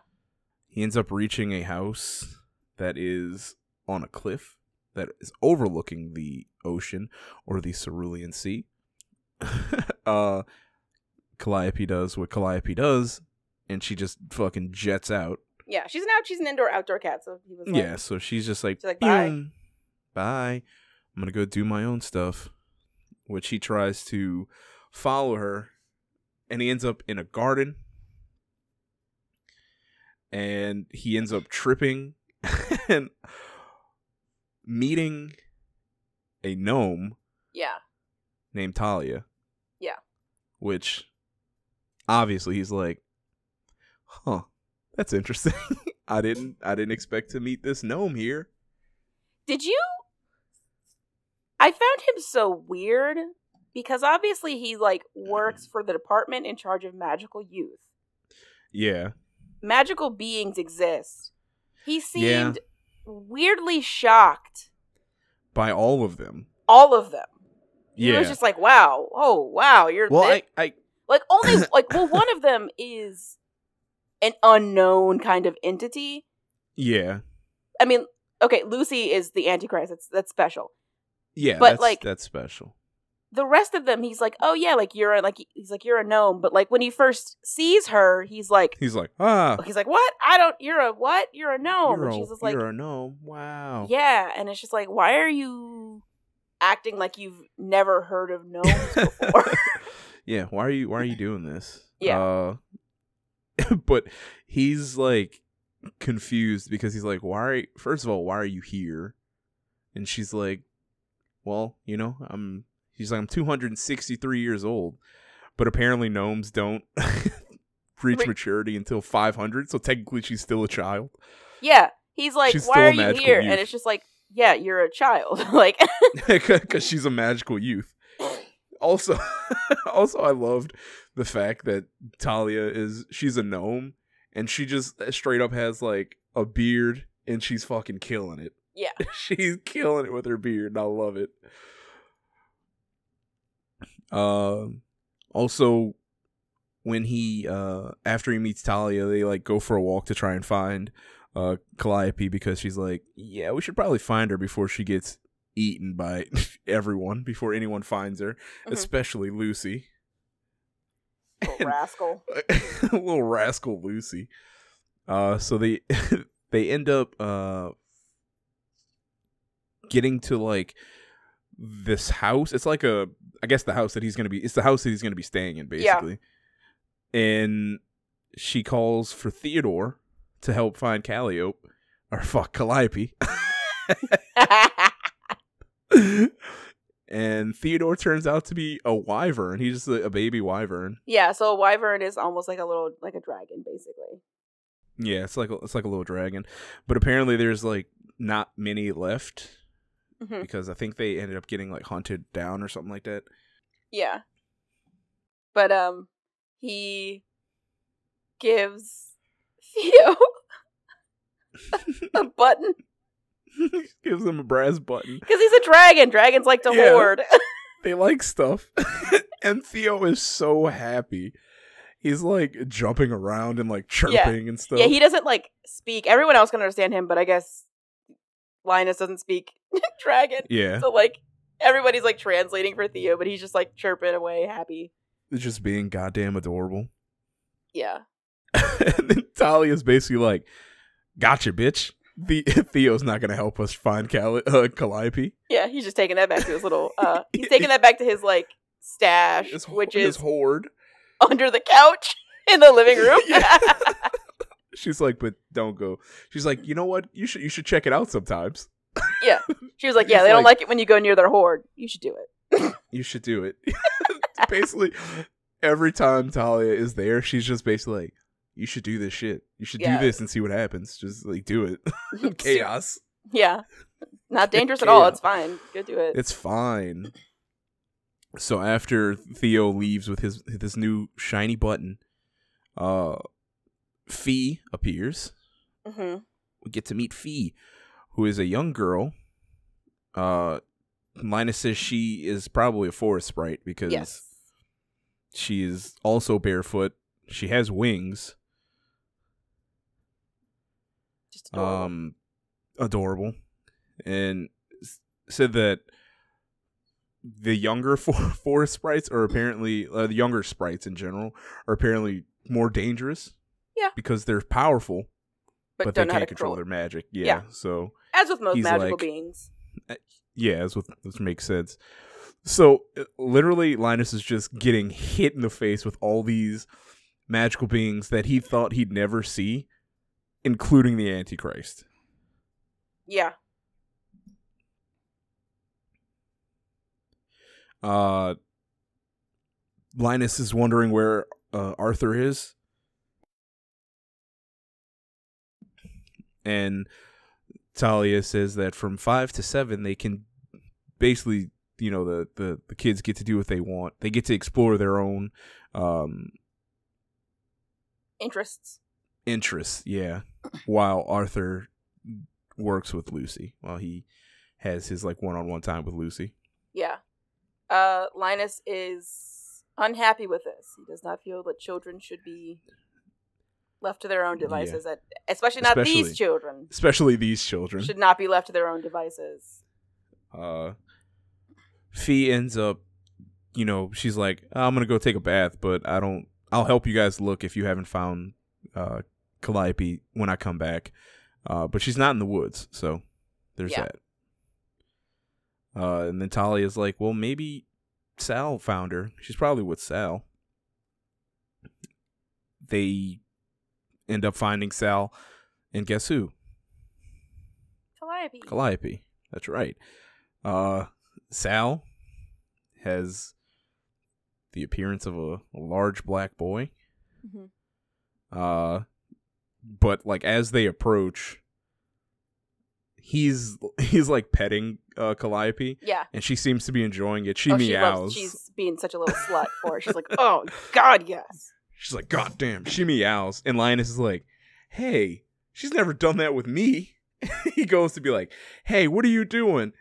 He ends up reaching a house that is on a cliff that is overlooking the ocean or the cerulean sea. uh Calliope does what Calliope does, and she just fucking jets out. Yeah, she's an out. She's an indoor outdoor cat. So he was like, yeah, so she's just like, She's like, "Bye." "Boom. bye. I'm gonna go do my own stuff. Which he tries to follow her, and he ends up in a garden, and he ends up tripping and meeting a gnome yeah, named Talia. Yeah. Which obviously he's like, huh, that's interesting. I didn't I didn't expect to meet this gnome here. Did you? I found him so weird because obviously he like works for the department in charge of magical youth. Yeah. Magical beings exist. He Yeah. Weirdly shocked. By all of them. All of them. He Yeah. was just like, "Wow, oh wow, you're well, I, I like only like well, one of them is an unknown kind of entity. yeah. I mean, okay, Lucy is the Antichrist. That's that's special. Yeah, But, that's, like- that's special. The rest of them he's like oh yeah like you're a like he's like you're a gnome but like when he first sees her he's like He's like, ah, he's like what i don't you're a what you're a gnome you're, and a, she's just like you're a gnome. Wow. yeah and it's just like why are you acting like you've never heard of gnomes before yeah, why are you why are you doing this? Yeah. Uh, but he's like confused because he's like, why are you, first of all, why are you here? And she's like, well, you know, I'm he's like I'm 263 years old, but apparently gnomes don't reach Re- maturity until 500, so technically she's still a child. yeah he's like She's why are you here youth. and it's just like yeah you're a child like because she's a magical youth. Also, also, I loved the fact that Talia is she's a gnome and she just straight up has like a beard and she's fucking killing it. Yeah. she's killing it with her beard. And I love it. Um, also, when he uh after he meets Talia, they like go for a walk to try and find uh Calliope because she's like, yeah, we should probably find her before she gets eaten by everyone before anyone finds her, Mhm. especially Lucy. little rascal little rascal Lucy. Uh so they they end up uh getting to like this house. It's like a I guess the house that he's gonna be it's the house that he's gonna be staying in basically. Yeah. And she calls for Theodore to help find Calliope or fuck Calliope. and Theodore turns out to be a wyvern. He's just a, a baby wyvern. yeah so a wyvern is almost like a little like a dragon basically Yeah, it's like a, it's like a little dragon, but apparently there's like not many left Mhm. because I think they ended up getting like hunted down or something like that. Yeah. But um he gives Theo a button Gives him a brass button. because he's a dragon. Dragons like to Yeah. hoard. They like stuff, and Theo is so happy. He's like jumping around and like chirping and stuff. yeah, he doesn't like speak. Everyone else can understand him, but I guess Linus doesn't speak dragon. yeah, So like everybody's like translating for Theo, but he's just like chirping away, happy. it's just being goddamn adorable. Yeah. and then Talia's basically like, "Gotcha, bitch." The- Theo's not gonna help us find Cali- uh, Calliope. Yeah, he's just taking that back to his little uh he's taking that back to his like stash, His, which his is hoard. under the couch in the living room. She's like, but don't go. She's like, you know what? You should you should check it out sometimes. Yeah. She was like, "Yeah, they don't like- like it when you go near their hoard. You should do it." You should do it. basically, every time Talia is there, she's just basically like, you should do this shit. You should Yeah. do this and see what happens. Just like do it. Chaos. Yeah, not dangerous at all. It's fine. Go do it. It's fine. So after Theo leaves with his his new shiny button, uh, Phee appears. hmm we get to meet Phee, who is a young girl. Uh, Linus says she is probably a forest sprite because Yes. she is also barefoot. She has wings. Just adorable. Um, adorable, and said that the younger for- forest sprites are apparently uh, the younger sprites in general are apparently more dangerous. Yeah. because they're powerful, but, but, they don't know how can't control control their magic. Yeah, Yeah. so As with most magical like- beings. yeah, as with this makes sense. So uh, literally, Linus is just getting hit in the face with all these magical beings that he thought he'd never see, including the Antichrist. Yeah. Uh, Linus is wondering where uh, Arthur is, and Talia says that from five to seven they can basically, you know, the the the kids get to do what they want. They get to explore their own um Interests. interests. Yeah, while Arthur works with Lucy, while he has his like one on one time with Lucy. Yeah. Uh, Linus is unhappy with this. He does not feel that children should be left to their own devices. At, especially not Especially- these children. Especially these children. Should not be left to their own devices. uh Phee ends up you know, she's like, I'm gonna go take a bath, but I don't I'll help you guys look if you haven't found uh Calliope when I come back. Uh but she's not in the woods, so there's Yeah. that. Uh and then Talia's like, Well maybe Sal found her. She's probably with Sal. They end up finding Sal and guess who? Calliope. Calliope. That's right. Uh, Sal has the appearance of a, a large black boy. Mhm. Uh, but like as they approach, he's he's like petting uh, Calliope, Yeah. and she seems to be enjoying it. She oh, she meows. loves, she's being such a little slut for it. She's like, oh, God, yes. She's like, God damn. She meows. And Linus is like, Hey, she's never done that with me. he goes to be like, Hey, what are you doing?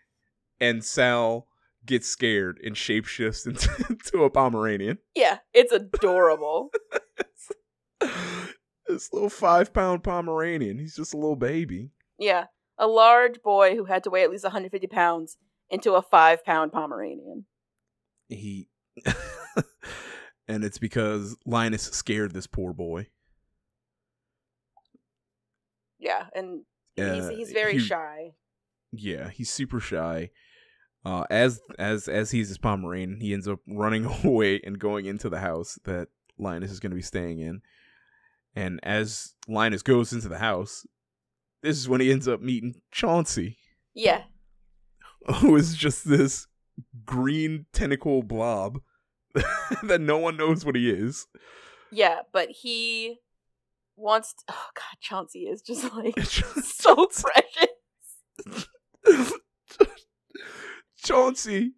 And Sal gets scared and shapeshifts into, a Pomeranian. Yeah, it's adorable. this little five pound Pomeranian. He's just a little baby. yeah. A large boy who had to weigh at least 150 pounds into a five pound Pomeranian. He. And it's because Linus scared this poor boy. Yeah, and Uh, he's, he's very he- shy. Yeah, he's super shy. Uh, as as as he's his Pomeranian, he ends up running away and going into the house that Linus is going to be staying in. And as Linus goes into the house, this is when he ends up meeting Chauncey, Yeah. who is just this green tentacle blob that no one knows what he is. Yeah, but he wants. To, oh God, Chauncey is just like so precious. Chauncey,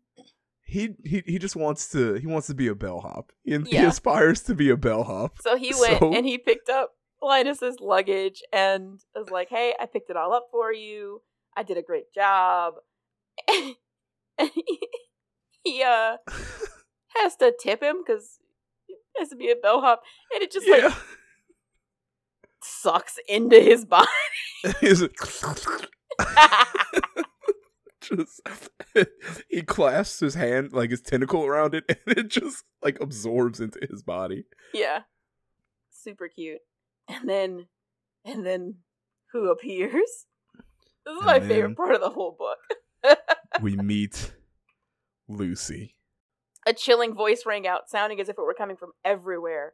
he he he just wants to he wants to be a bellhop. He, he aspires to be a bellhop. So he went So- and he picked up Linus's luggage and was like, "Hey, I picked it all up for you. I did a great job." and he, he uh has to tip him because he has to be a bellhop, and it just like sucks into his body. He's just he clasps his hand like his tentacle around it, and it just like absorbs into his body. yeah, super cute. And then, and then, who appears? This is And my favorite part of the whole book. We meet Lucy. A chilling voice rang out, sounding as if it were coming from everywhere.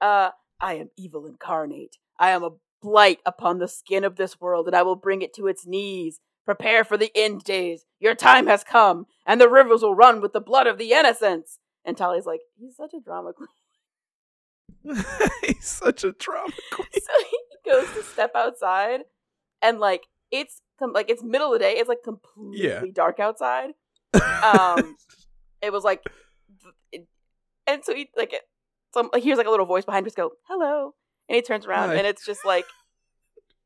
Uh, I am evil incarnate. I am a blight upon the skin of this world, and I will bring it to its knees. Prepare for the end days. Your time has come, and the rivers will run with the blood of the innocents. And Talia's like, he's such a drama queen. He's such a drama queen. so he goes to step outside, and like it's com- like it's middle of the day. It's like completely Yeah. dark outside. Um, it was like, it, and so he like it. Some like hears like a little voice behind him just go hello, and he turns around Hi. and it's just like,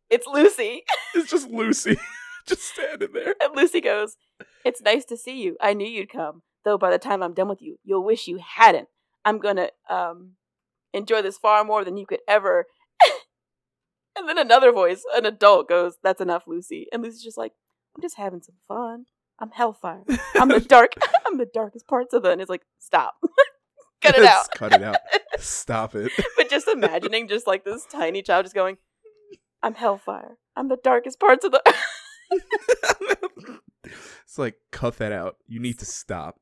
it's Lucy. it's just Lucy just standing there. And Lucy goes, "It's nice to see you. I knew you'd come. Though by the time I'm done with you, you'll wish you hadn't. I'm gonna um enjoy this far more than you could ever." and then another voice, an adult, goes, "That's enough, Lucy." And Lucy's just like, "I'm just having some fun. I'm hellfire. I'm the dark. I'm the darkest parts of the. And it's like, stop, cut it out. cut it out. Stop it. but just imagining, just like this tiny child, just going, "I'm hellfire. I'm the darkest parts of the." it's like cut that out. You need to stop.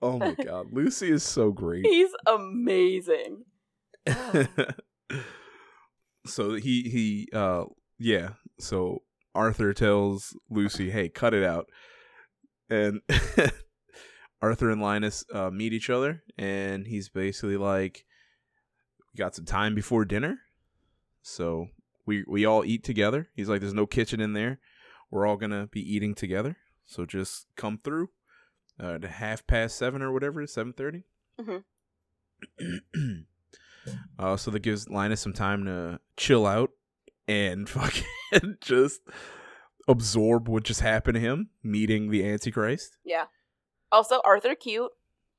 oh my god, Lucy is so great. He's amazing. so he he uh yeah, so Arthur tells Lucy, "Hey, cut it out." And Arthur and Linus uh, meet each other, and he's basically like, "We got some time before dinner, so we we all eat together." He's like, "There's no kitchen in there. We're all gonna be eating together, so just come through uh, at half past seven or whatever, seven thirty. Mhm. uh, so that gives Linus some time to chill out and fucking just absorb what just happened to him meeting the Antichrist. Yeah. Also, Arthur cute.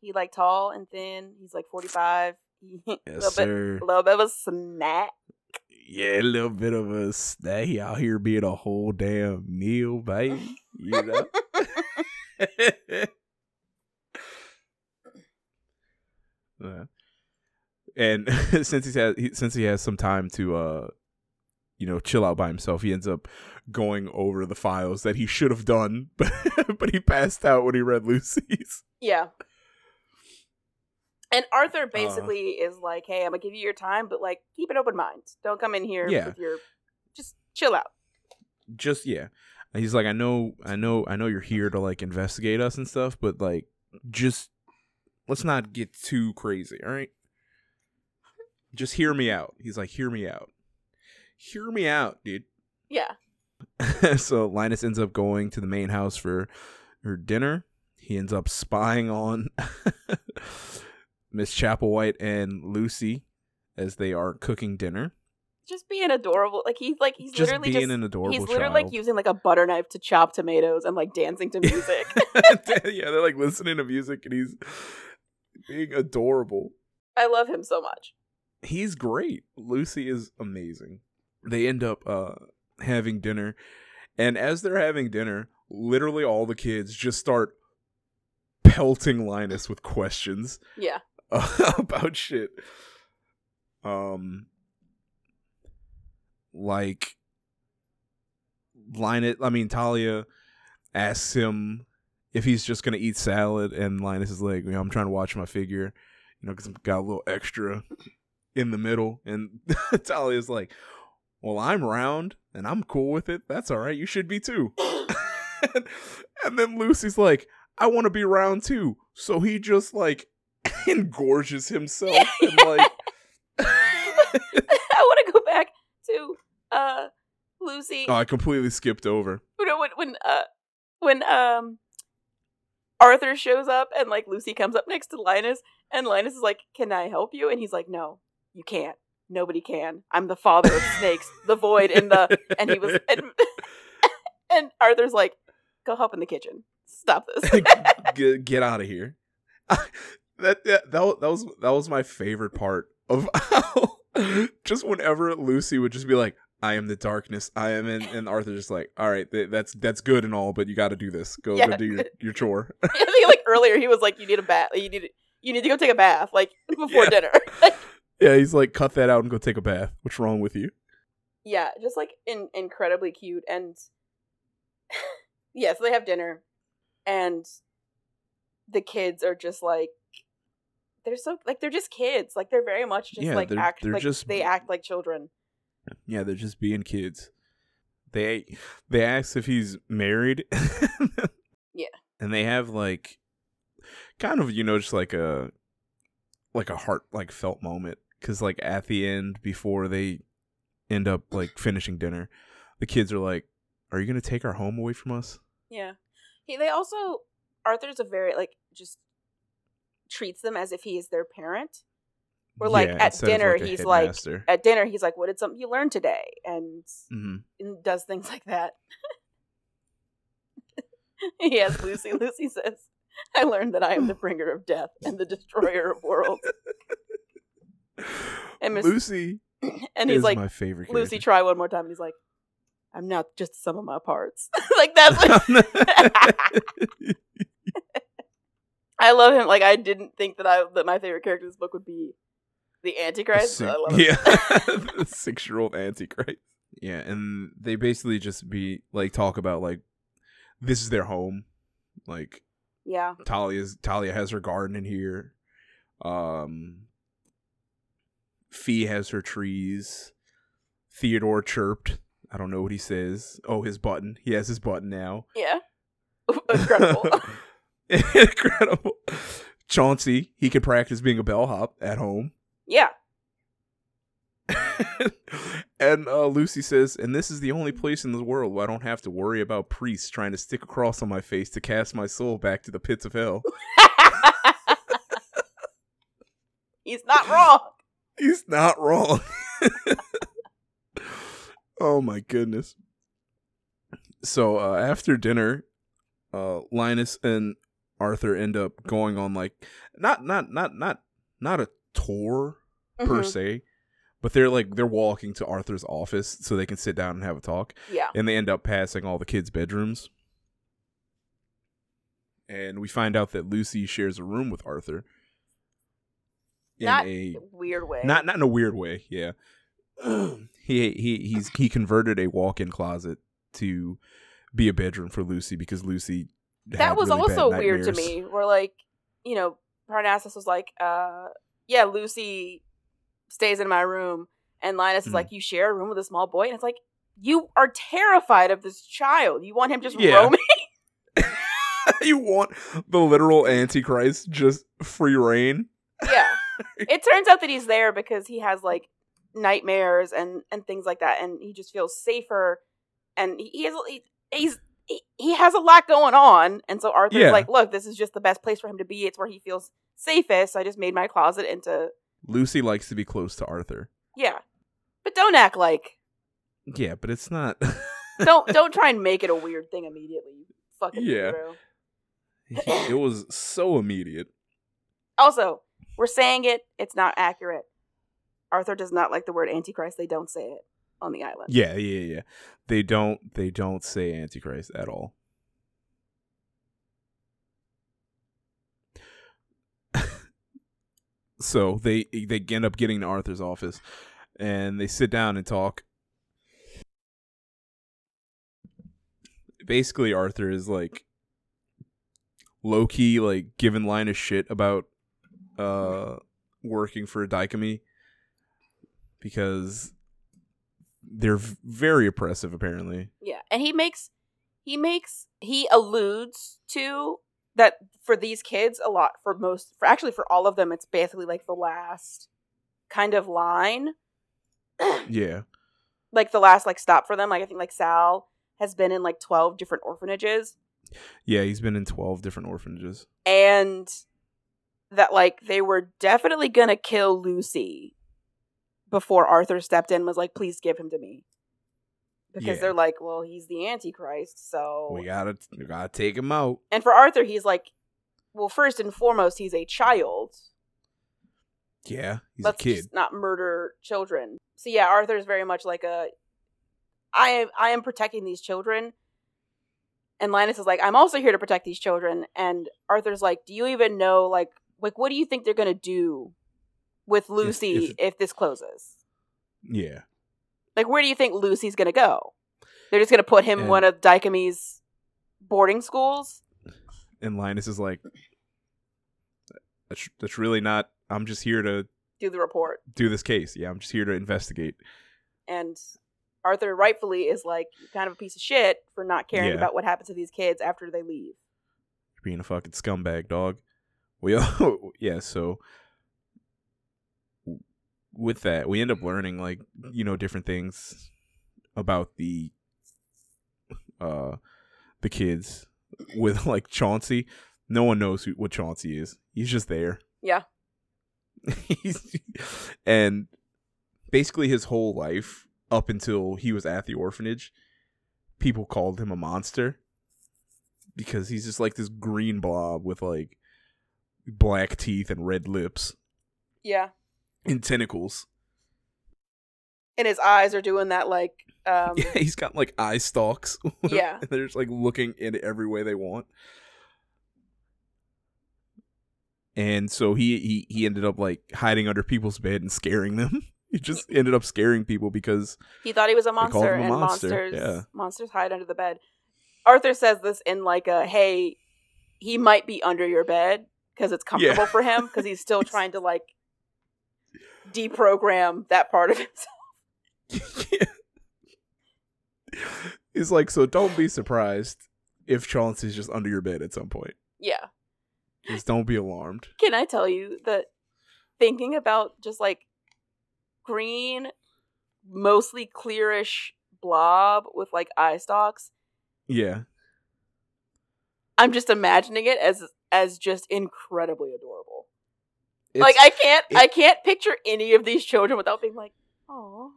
He like tall and thin. He's like forty five. Yes, little sir. a little bit of a snack. Yeah, a little bit of a snack. He out here being a whole damn meal, baby. You know. Uh, and since he's had he, since he has some time to uh you know chill out by himself he ends up going over the files that he should have done but but he passed out when he read lucy's Yeah. And Uh. Arthur basically is like, "Hey, I'm gonna give you your time, but like, keep an open mind. Don't come in here Yeah. with your, just chill out." just yeah And he's like i know i know i know you're here to like investigate us and stuff but like just let's not get too crazy all right just hear me out he's like hear me out hear me out dude Yeah. so Linus ends up going to the main house for her dinner. He ends up spying on Miss Chapelwhite and Lucy as they are cooking dinner. Just being adorable. Like he's like he's just literally being just an adorable he's literally child. like using like a butter knife to chop tomatoes and like dancing to music. yeah, they're like listening to music and he's being adorable. I love him so much. He's great. Lucy is amazing. They end up uh having dinner and as they're having dinner, literally all the kids just start pelting Linus with questions. Yeah. about shit. Um, like Linus. I mean, Talia asks him if he's just gonna eat salad, and Linus is like, you know, I'm trying to watch my figure, you know, because I've got a little extra in the middle, and Talia's like, well, I'm round and I'm cool with it. That's all right. You should be too. and then Lucy's like, I want to be round too. So he just like engorges himself and like I want to go back to uh Lucy. oh, I completely skipped over. you know when when uh when um Arthur shows up and like Lucy comes up next to Linus and Linus is like, "Can I help you?" and he's like, "No, you can't. Nobody can. I'm the father of snakes, the void and the and he was and, and Arthur's like, "Go help in the kitchen. Stop this." get, get out of here. that, that that that was that was my favorite part of how just whenever Lucy would just be like, "I am the darkness. I am," in, and Arthur just like, "All right, th- that's that's good and all, but you got to do this. Go, Yeah. go do your, your chore." I think like earlier he was like, "You need a bath. You need you need to go take a bath like before Yeah. dinner." Yeah, he's like, "Cut that out and go take a bath. What's wrong with you?" yeah, just like in, incredibly cute and yeah, so they have dinner and the kids are just like they're so like they're just kids. Like they're very much just Yeah, like they're- act they're like just- they act like children. Yeah, they're just being kids. They they ask if he's married. Yeah. And they have like kind of, you know, just like a like a heart like felt moment cuz like at the end before they end up like finishing dinner, the kids are like, "Are you going to take our home away from us?" Yeah. He they also Arthur's a very like just treats them as if he is their parent. Or like Yeah, at dinner like, he's like headmaster. at dinner he's like, What did something you learn today? And, Mhm. and does things like that. yes, Lucy. Lucy says, I learned that I am the bringer of death and the destroyer of worlds. And Miss- Lucy And he's like, my favorite Lucy, character. try one more time. And he's like, I'm not just some of my parts. like that's like I love him. Like I didn't think that I that my favorite character in this book would be the Antichrist. I love yeah, the six-year-old antichrist. Yeah, and they basically just be like talk about like this is their home. Like yeah. Talia's Talia has her garden in here. Um Phee has her trees. Theodore chirped. I don't know what he says. Oh, his button. He has his button now. Yeah. Incredible. Incredible. Chauncey, he could practice being a bellhop at home. yeah. and uh, Lucy says, and this is the only place in the world where I don't have to worry about priests trying to stick a cross on my face to cast my soul back to the pits of hell. He's not wrong. He's not wrong. oh my goodness. So uh, after dinner, uh, Linus and Arthur end up going on like not not not not not a tour per Mhm. se, but they're like they're walking to Arthur's office so they can sit down and have a talk, Yeah. and they end up passing all the kids' bedrooms. And we find out that Lucy shares a room with Arthur. In Not a Weird way. not not in a weird way, yeah. he he he's he converted a walk-in closet to be a bedroom for Lucy because Lucy that was really also weird to me. Where like, you know, Parnassus was like, uh, yeah, Lucy stays in my room, and Linus is Mhm. like, you share a room with a small boy, and it's like, you are terrified of this child. You want him just Yeah. roaming. you want the literal antichrist just free reign? yeah. It turns out that he's there because he has like nightmares and and things like that, and he just feels safer. And he, he has he, he's he, he has a lot going on, and so Arthur's Yeah. like, look, this is just the best place for him to be. It's where he feels safest. I just made my closet into Lucy likes to be close to Arthur. yeah, but don't act like Yeah, but it's not. don't don't try and make it a weird thing immediately. You fucking Yeah. it was so immediate. Also, we're saying it. It's not accurate. Arthur does not like the word antichrist. They don't say it on the island. Yeah, yeah, yeah. They don't they don't say antichrist at all. so they they end up getting to Arthur's office and they sit down and talk. Basically Arthur is like low key like giving line Linus shit about uh working for DICOMY because they're very oppressive apparently. Yeah, and he makes he makes he alludes to that for these kids a lot for most for actually for all of them it's basically like the last kind of line Yeah. like the last like stop for them like i think like sal has been in like 12 different orphanages Yeah, he's been in 12 different orphanages. and that like they were definitely gonna kill lucy before arthur stepped in and was like please give him to me because Yeah. they're like well he's the antichrist so We got to we got to take him out. And for Arthur, he's like, well, first and foremost, he's a child. Yeah, he's Let's a kid. just not murder children. So yeah, Arthur's very much like a, I am I am protecting these children. And Linus is like, I'm also here to protect these children. And Arthur's like, Do you even know like like what do you think they're gonna do with Lucy if, if- this closes? Yeah. Like where do you think Lucy's gonna go? They're just gonna put him in one of DICOMY's boarding schools? And Linus is like that's, that's really not I'm just here to Do the report. do this case. Yeah, I'm just here to investigate. and Arthur rightfully is like kind of a piece of shit for not caring Yeah. about what happens to these kids after they leave. You're being a fucking scumbag, dog. We all, yeah, so with that, we end up learning like, you know, different things about the uh the kids with like Chauncey. No one knows who, what Chauncey is. He's just there. Yeah. He's, and basically his whole life up until he was at the orphanage, people called him a monster because he's just like this green blob with like black teeth and red lips Yeah. and tentacles. and his eyes are doing that like um Yeah, he's got like eye stalks. Yeah. and they're just like looking in every way they want. And so he he he ended up like hiding under people's bed and scaring them. He just ended up scaring people because he thought he was a monster a and monster, monsters yeah. monsters hide under the bed. Arthur says this in like a hey, he might be under your bed because it's comfortable Yeah. for him because he's still trying to like deprogram that part of himself. He's like, so don't be surprised if Chauncey's just under your bed at some point. Yeah. Just don't be alarmed. Can I tell you that thinking about just like green, mostly clearish blob with like eye stalks, Yeah. I'm just imagining it as as just incredibly adorable. It's, like I can't it- I can't picture any of these children without being like, oh.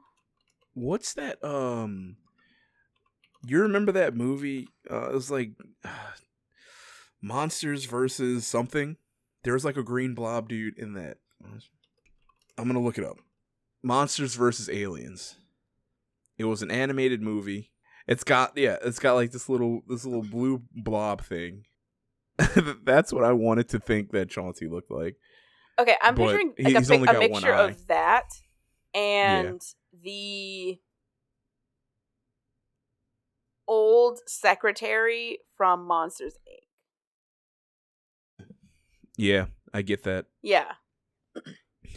what's that um you remember that movie uh it was like monsters versus something? There was like a green blob dude in that. I'm gonna look it up. Monsters versus aliens. It was an animated movie. It's got yeah it's got like this little this little blue blob thing that's what i wanted to think that chauncey looked like Okay, I'm But picturing like a, he's pic- a got mixture of that and the old secretary from Monsters Inc. yeah i get that Yeah,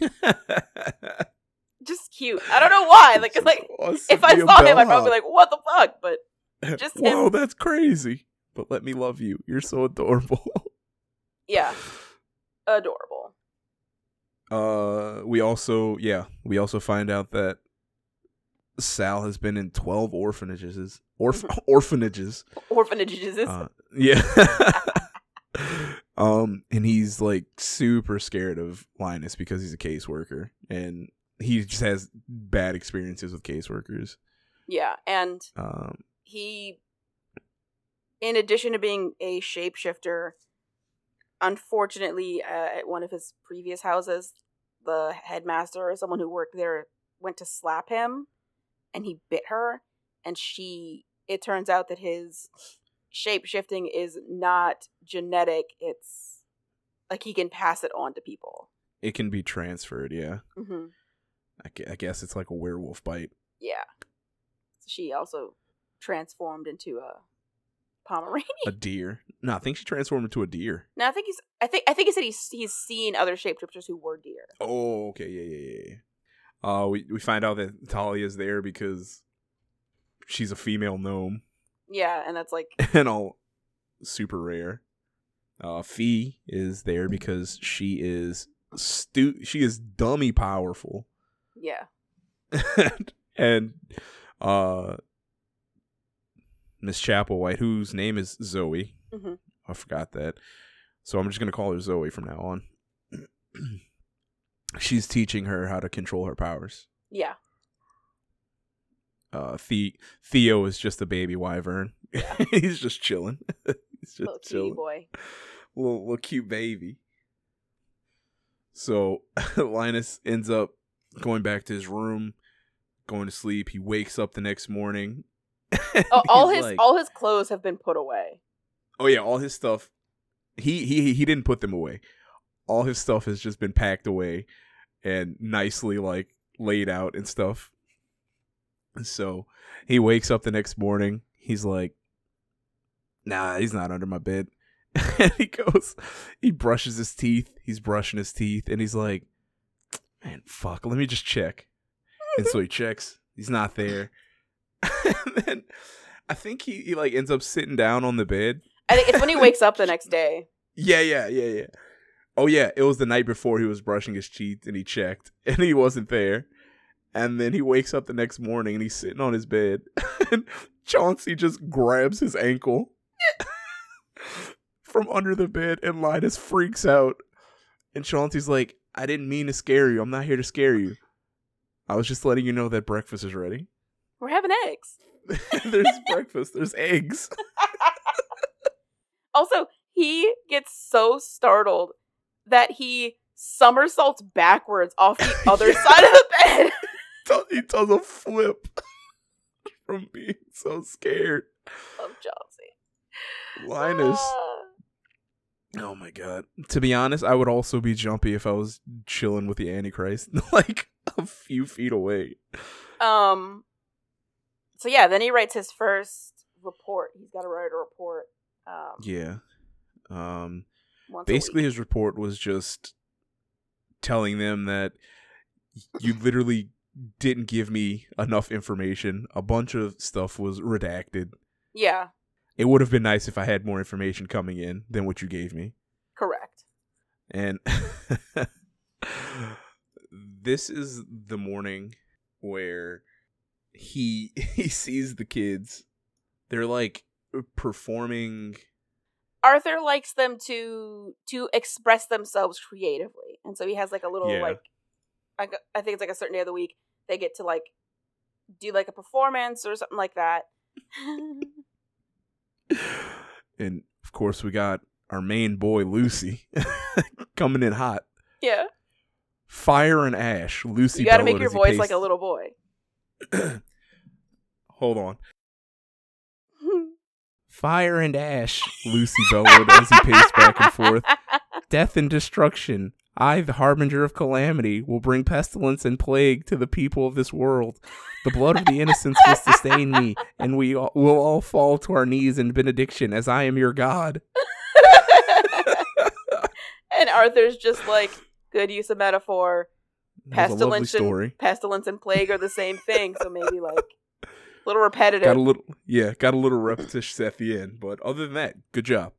just cute. I don't know why. Like, like if I saw him, I'd probably be like, "What the fuck?" But just him. Whoa, that's crazy. But let me love you. You're so adorable. yeah, adorable. Uh, we also, yeah, we also find out that Sal has been in twelve orphanages. Orph- orphanages. Orphanages. Uh, yeah. um, and he's like super scared of Linus because he's a caseworker, and he just has bad experiences with caseworkers. yeah, and Um, he in addition to being a shapeshifter unfortunately uh, at one of his previous houses the headmaster or someone who worked there went to slap him and he bit her. And she it turns out that his shapeshifting is not genetic. It's like he can pass it on to people. It can be transferred. Yeah, hmm I I guess it's like a werewolf bite. yeah. She also transformed into a pomeranian a deer. No, I think she transformed into a deer. No, I think he's. I think. I think he said he's he's seen other shapeshifters who were deer. Oh, okay, yeah, yeah, yeah. Uh, we we find out that Talia's there because she's a female gnome Yeah, and that's like and all super rare. Uh, Phee is there because she is stu- she is dummy powerful, yeah, and uh, Miss Chapelwhite, whose name is Zoe. Mhm. I forgot that. So I'm just gonna call her Zoe from now on. She's teaching her how to control her powers. yeah, Uh, the- Theo is just a baby wyvern. He's just chilling. He's just little chilling. boy. Little, little cute baby. So Linus ends up going back to his room, going to sleep. He wakes up the next morning. Oh, all his like- all his clothes have been put away. Oh yeah, all his stuff. He he he didn't put them away. All his stuff has just been packed away and nicely like laid out and stuff. So he wakes up the next morning. He's like, "Nah, he's not under my bed." and he goes, he brushes his teeth. He's brushing his teeth, and he's like, "Man, fuck, let me just check." and so he checks. He's not there. and then I think he, he like ends up sitting down on the bed I think it's when he wakes up the next day. yeah, yeah, yeah, yeah. Oh yeah, it was the night before he was brushing his teeth and he checked and he wasn't there. And then he wakes up the next morning and he's sitting on his bed and Chauncey just grabs his ankle from under the bed and Linus freaks out. And Chauncey's like, I didn't mean to scare you. I'm not here to scare you. I was just letting you know that breakfast is ready. We're having eggs. There's breakfast. There's eggs. Also, he gets so startled that he somersaults backwards off the other Yeah. side of the bed. he does a flip from being so scared. Love Chauncey. Linus. Ah. Oh my god. To be honest, I would also be jumpy if I was chilling with the Antichrist, like a few feet away. Um. So yeah, then he writes his first report. He's got to write a report. Um, Yeah. Um basically his report was just telling them that you literally didn't give me enough information. A bunch of stuff was redacted. Yeah, It would have been nice if I had more information coming in than what you gave me. correct. And this is the morning where he he sees the kids. They're like performing Arthur likes them to to express themselves creatively, and so he has like a little Yeah. like, I think it's like a certain day of the week they get to like do like a performance or something like that. and of course we got our main boy Lucy coming in hot. yeah, Fire and ash. Lucy you got to make your voice like a little boy. Hold on. Fire and ash. Lucy bellowed as he paced back and forth. Death and destruction. I, the harbinger of calamity, will bring pestilence and plague to the people of this world. The blood of the innocents will sustain me, and we all, will all fall to our knees in benediction as I am your God. and Arthur's just like good use of metaphor. Pestilence and story. pestilence and plague are the same thing, so maybe like a little repetitive. Got a little, yeah, got a little repetition at the end, but other than that, good job.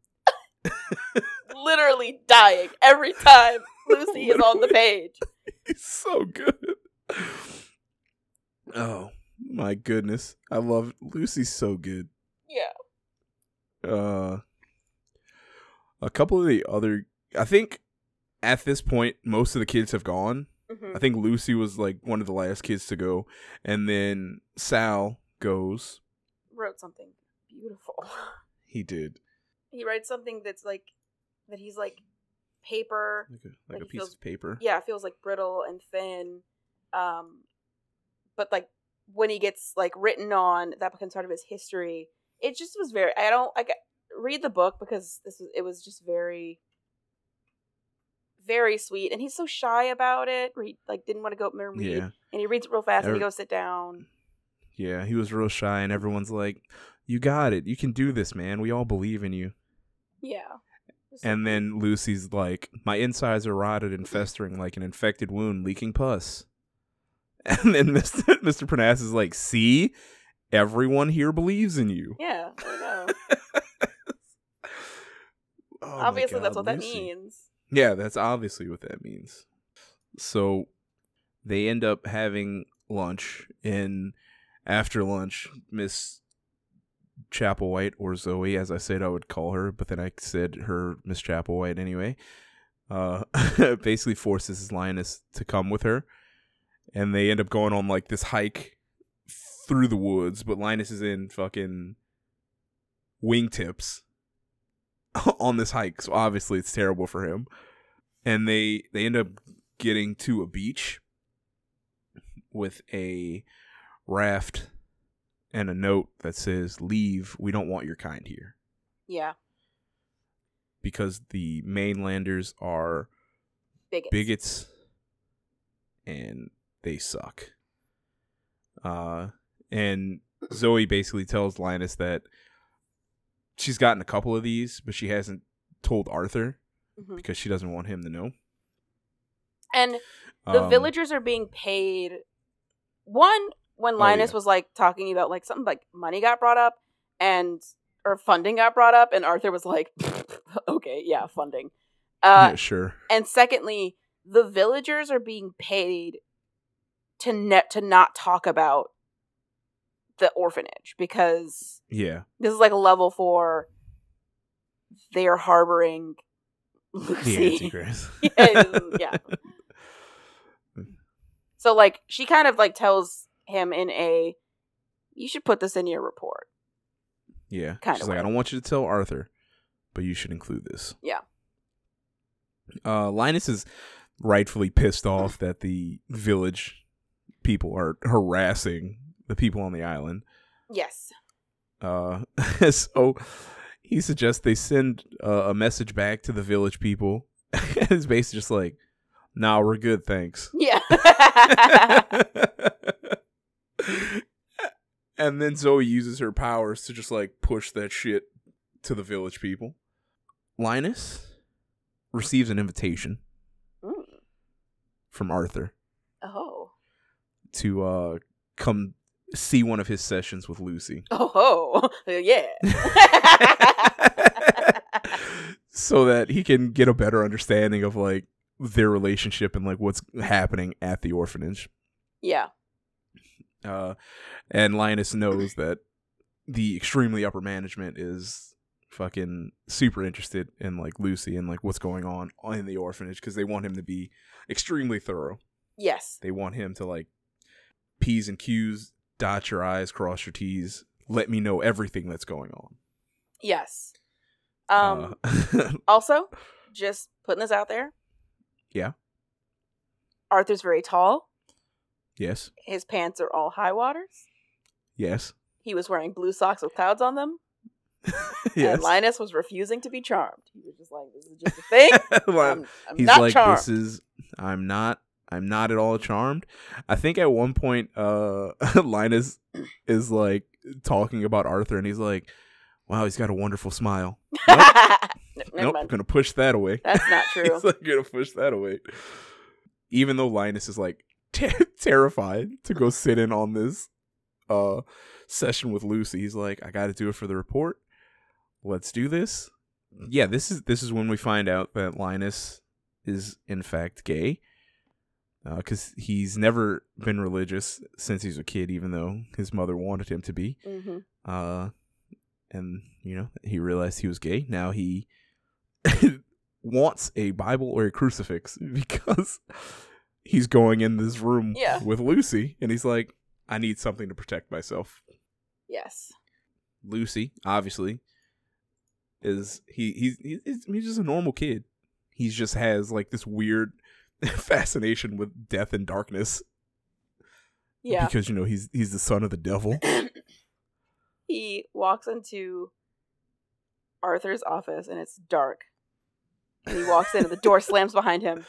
Literally dying every time Lucy is on the page. He's so good. Oh my goodness, I love Lucy's so good. Yeah. uh a couple of the other i think at this point most of the kids have gone Mhm. i think lucy was like one of the last kids to go and then sal goes Wrote something beautiful. he did He writes something that's like that he's like paper. like a, like Like a piece feels- of paper Yeah, it feels like brittle and thin. Um but like when he gets like written on, that becomes part of his history. It just was very I don't like read the book because this was it was just very very sweet and he's so shy about it. He like didn't want to go up there and read. yeah And he reads it real fast and he goes sit down. yeah he was real shy and everyone's like you got it you can do this man we all believe in you Yeah. And then lucy's like my insides are rotted and festering like an infected wound leaking pus and then mr mr Parnassus is like see everyone here believes in you Yeah, I know. Oh Obviously that's God, what that means. Yeah, that's obviously what that means. So they end up having lunch, and after lunch, Miss Chapelwhite or Zoe, as I said, I would call her, but then I said her Miss Chapelwhite anyway. Uh, basically forces Linus to come with her, and they end up going on like this hike through the woods. But Linus is in fucking wingtips on this hike, so obviously it's terrible for him. And they they end up getting to a beach with a raft and a note that says leave we don't want your kind here Yeah. because the mainlanders are Bigots. bigots and they suck uh and zoe basically tells linus that she's gotten a couple of these but she hasn't told arthur Mhm. because she doesn't want him to know And the Um, villagers are being paid one when Oh, Linus yeah. was like talking about like something like money got brought up and or funding got brought up and Arthur was like okay yeah funding uh yeah sure and secondly the villagers are being paid to net to not talk about the orphanage because yeah this is like a level 4 they are harboring the Lucy antichrist yeah. So like she kind of like tells him in a you should put this in your report. Yeah. Kinda She's like, way. I don't want you to tell Arthur, but you should include this. Yeah. Uh, Linus is rightfully pissed off that the village people are harassing the people on the island. Yes. Uh, so he suggests they send uh, a message back to the village people. it's basically just like, "Nah, we're good, thanks." Yeah. and then Zoe uses her powers to just like push that shit to the village people. Linus receives an invitation Mm. from Arthur Oh. to uh come see one of his sessions with Lucy. Oh. Yeah. so that he can get a better understanding of like their relationship and like what's happening at the orphanage. yeah. Uh, and Linus knows that the extremely upper management is fucking super interested in like Lucy and like what's going on in the orphanage because they want him to be extremely thorough. Yes. They want him to like P's and Q's, dot your I's, cross your T's, let me know everything that's going on. Yes. Um Uh, also, just putting this out there. Yeah. Arthur's very tall. yes, His pants are all high waters. yes, He was wearing blue socks with clouds on them. yes. And Linus was refusing to be charmed. He was just like, "This is just a thing. Like, I'm, I'm he's not like charmed." this is i'm not i'm not at all charmed. I think at one point uh linus is like talking about arthur and he's like wow he's got a wonderful smile. Nope, nope mind. gonna push that away. That's not true. he's like gonna push that away. Even though linus is like ter- terrified to go sit in on this uh session with lucy he's like i gotta do it for the report. Let's do this. Yeah this is this is when we find out that linus is in fact gay because he's never been religious since he was a kid even though his mother wanted him to be. Hmm uh and you know he realized he was gay. Now he wants a bible or a crucifix because he's going in this room Yeah. with lucy and he's like i need something to protect myself. Yes. lucy obviously is he he's he's, he's just a normal kid. He just has like this weird fascination with death and darkness Yeah. because you know he's he's the son of the devil he walks into Arthur's office and it's dark. And he walks in and the door slams behind him.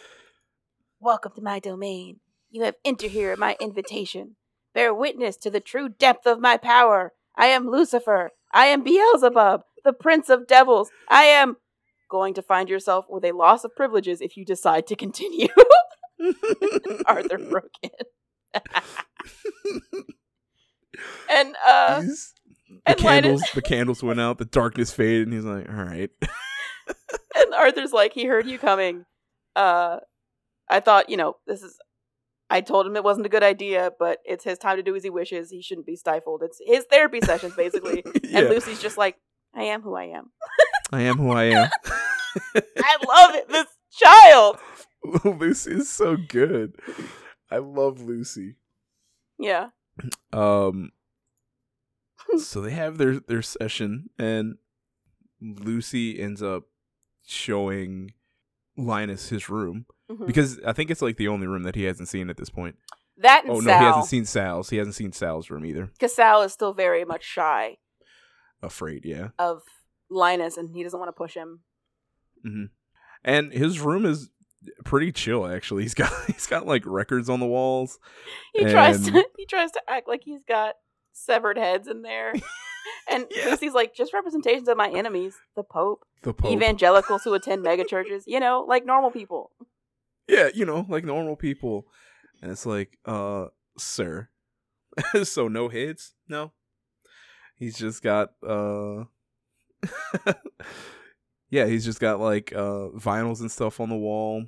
Welcome to my domain. You have entered here at my invitation. Bear witness to the true depth of my power. I am Lucifer. I am Beelzebub, the prince of devils. I am going to find yourself with a loss of privileges if you decide to continue. Arthur broke in. and uh He's- the and Linus- candles the candles went out the darkness faded and he's like all right and Arthur's like, he heard you coming. Uh, I thought, you know, this is. I told him it wasn't a good idea, but it's his time to do as he wishes. He shouldn't be stifled. It's his therapy sessions, basically. yeah, And Lucy's just like, I am who I am. I am who i am I love it. This child. lucy is so good i love lucy Yeah. um so they have their their session and lucy ends up showing linus his room Mhm. because i think it's like the only room that he hasn't seen at this point That oh no he hasn't seen sal's he hasn't seen sal's room either Because Sal is still very much shy afraid yeah of Linus, and he doesn't want to push him. hmm And his room is pretty chill. Actually, he's got he's got like records on the walls. He tries to he tries to act like he's got severed heads in there. And Yeah. Lucy's like, just representations of my enemies, the Pope. The Pope. evangelicals who attend megachurches, you know, like normal people. yeah, you know, like normal people. And it's like, uh, sir. so no heads? No. He's just got uh Yeah, he's just got like uh vinyls and stuff on the wall.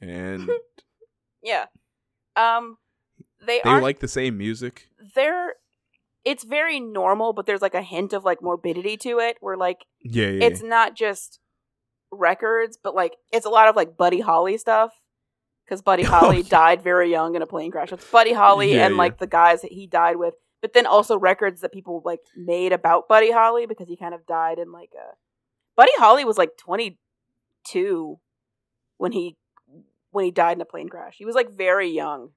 And Yeah. Um they, they like the same music. they're it's very normal, but there's like a hint of like morbidity to it where like Yeah, yeah. it's not just records, but like it's a lot of like Buddy Holly stuff. Because Buddy Oh, Holly yeah. died very young in a plane crash. It's Buddy Holly Yeah, and yeah. like the guys that he died with, but then also records that people like made about Buddy Holly because he kind of died in like a. Buddy Holly was like twenty two when he when he died in a plane crash. He was like very young.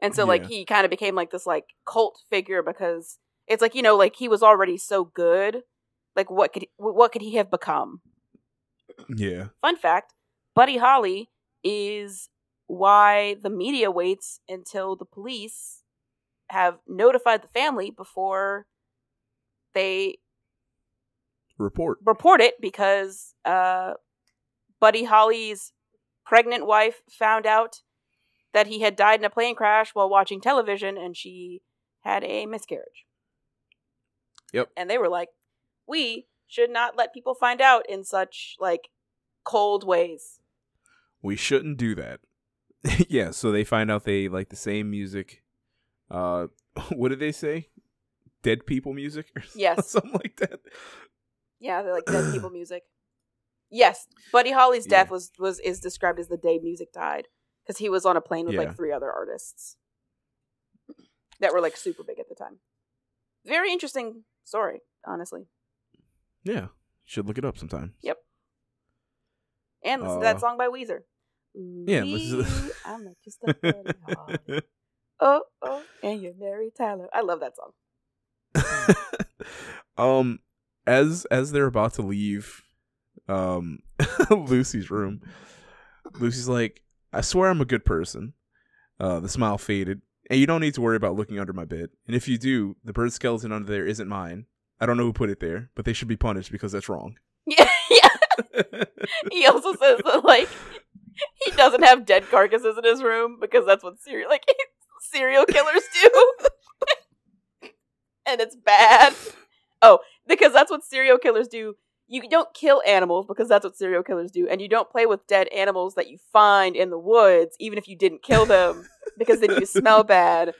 And so like he kind of became like this like cult figure because it's like, you know, like he was already so good. Like what could what could he have become? Yeah. Fun fact, Buddy Holly is why the media waits until the police have notified the family before they Report. report it because uh, Buddy Holly's pregnant wife found out that he had died in a plane crash while watching television and she had a miscarriage. Yep. And they were like, we should not let people find out in such like cold ways. We shouldn't do that. yeah, so they find out they like the same music. Uh what did they say? Dead people music or Yes. something like that. Yeah, they're like dead people music. Yes, Buddy Holly's Yeah. death was was is described as the day music died because he was on a plane with Yeah. like three other artists that were like super big at the time. Very interesting story, honestly. Yeah. Should look it up sometime. Yep. And listen to that Uh, song by Weezer. yeah, listen to- Ooh, I'm just a Buddy Holly. Oh, oh, and you're Mary Tyler. I love that song. um as as they're about to leave um Lucy's room, Lucy's like, I swear I'm a good person. Uh the smile faded. And you don't need to worry about looking under my bed. And if you do, the bird skeleton under there isn't mine. I don't know who put it there, but they should be punished because that's wrong. Yeah, yeah. He also says that like he doesn't have dead carcasses in his room because that's what serial like serial killers do. and it's bad. Oh, because that's what serial killers do. You don't kill animals because that's what serial killers do, and you don't play with dead animals that you find in the woods, even if you didn't kill them, because then you smell bad.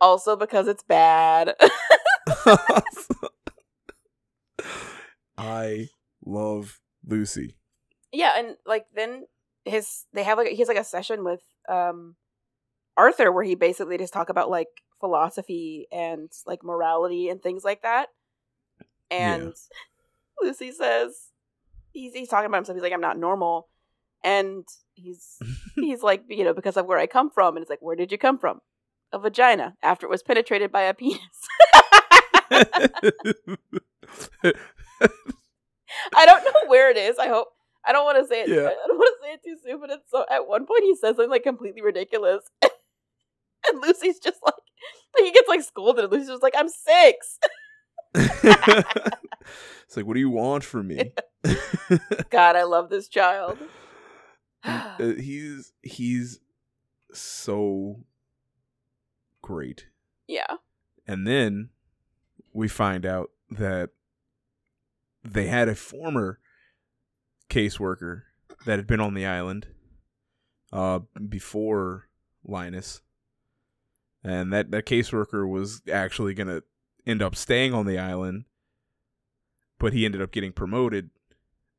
Also because it's bad. I love Lucy. Yeah, and like then his they have like he has like a session with um Arthur where he basically just talk about like philosophy and like morality and things like that. And Lucy says he's he's talking about himself. He's like, I'm not normal. And he's he's like, you know, because of where I come from. And it's like, where did you come from? A vagina after it was penetrated by a penis. I don't know where it is. I hope I don't want to say it. Yeah. I don't want to say it too soon. But it's so. At one point, he says something like completely ridiculous, and Lucy's just like, like he gets like scolded. And Lucy's just like, "I'm six. it's like, what do you want from me? God, I love this child. Uh, he's he's so great. yeah. And then we find out that they had a former caseworker that had been on the island uh before Linus. And that that caseworker was actually going to end up staying on the island, but he ended up getting promoted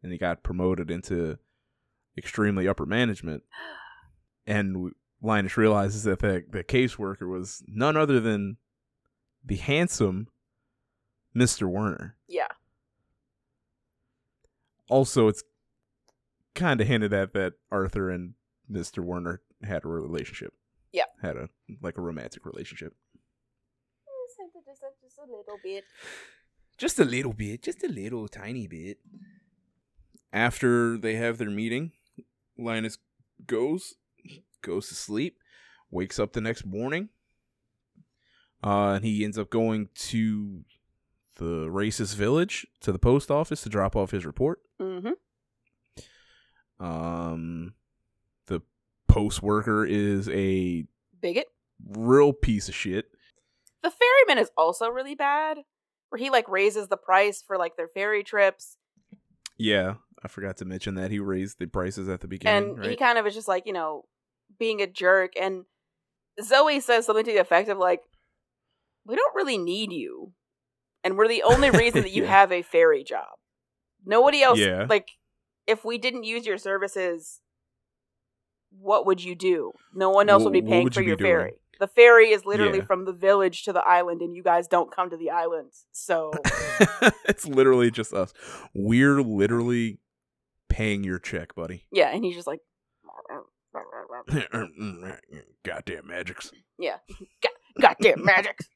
and he got promoted into extremely upper management. And Linus realizes that the, the caseworker was none other than the handsome Mr. Werner. Yeah. Also, it's kind of hinted at that Arthur and Mr. Werner had a relationship. Had a like a romantic relationship. Just a, just a little bit. Just a little bit, just a little tiny bit. After they have their meeting, Linus goes goes to sleep, wakes up the next morning. Uh, and he ends up going to the racist village to the post office to drop off his report. Mm-hmm. Um, the post worker is a Bigot. real piece of shit. The ferryman is also really bad, where he like raises the price for like their ferry trips, Yeah, I forgot to mention that he raised the prices at the beginning. and right? he kind of is just like you know being a jerk. And Zoe says something to the effect of like, "We don't really need you, and we're the only reason that you Yeah. have a ferry job. Nobody else. Yeah. Like, if we didn't use your services." What would you do? No one else would be paying for you your doing? ferry. The ferry is literally Yeah. from the village to the island, and you guys don't come to the island. So it's literally just us. We're literally paying your check, buddy. Yeah, and he's just like, Goddamn magics. Yeah. God, goddamn magics.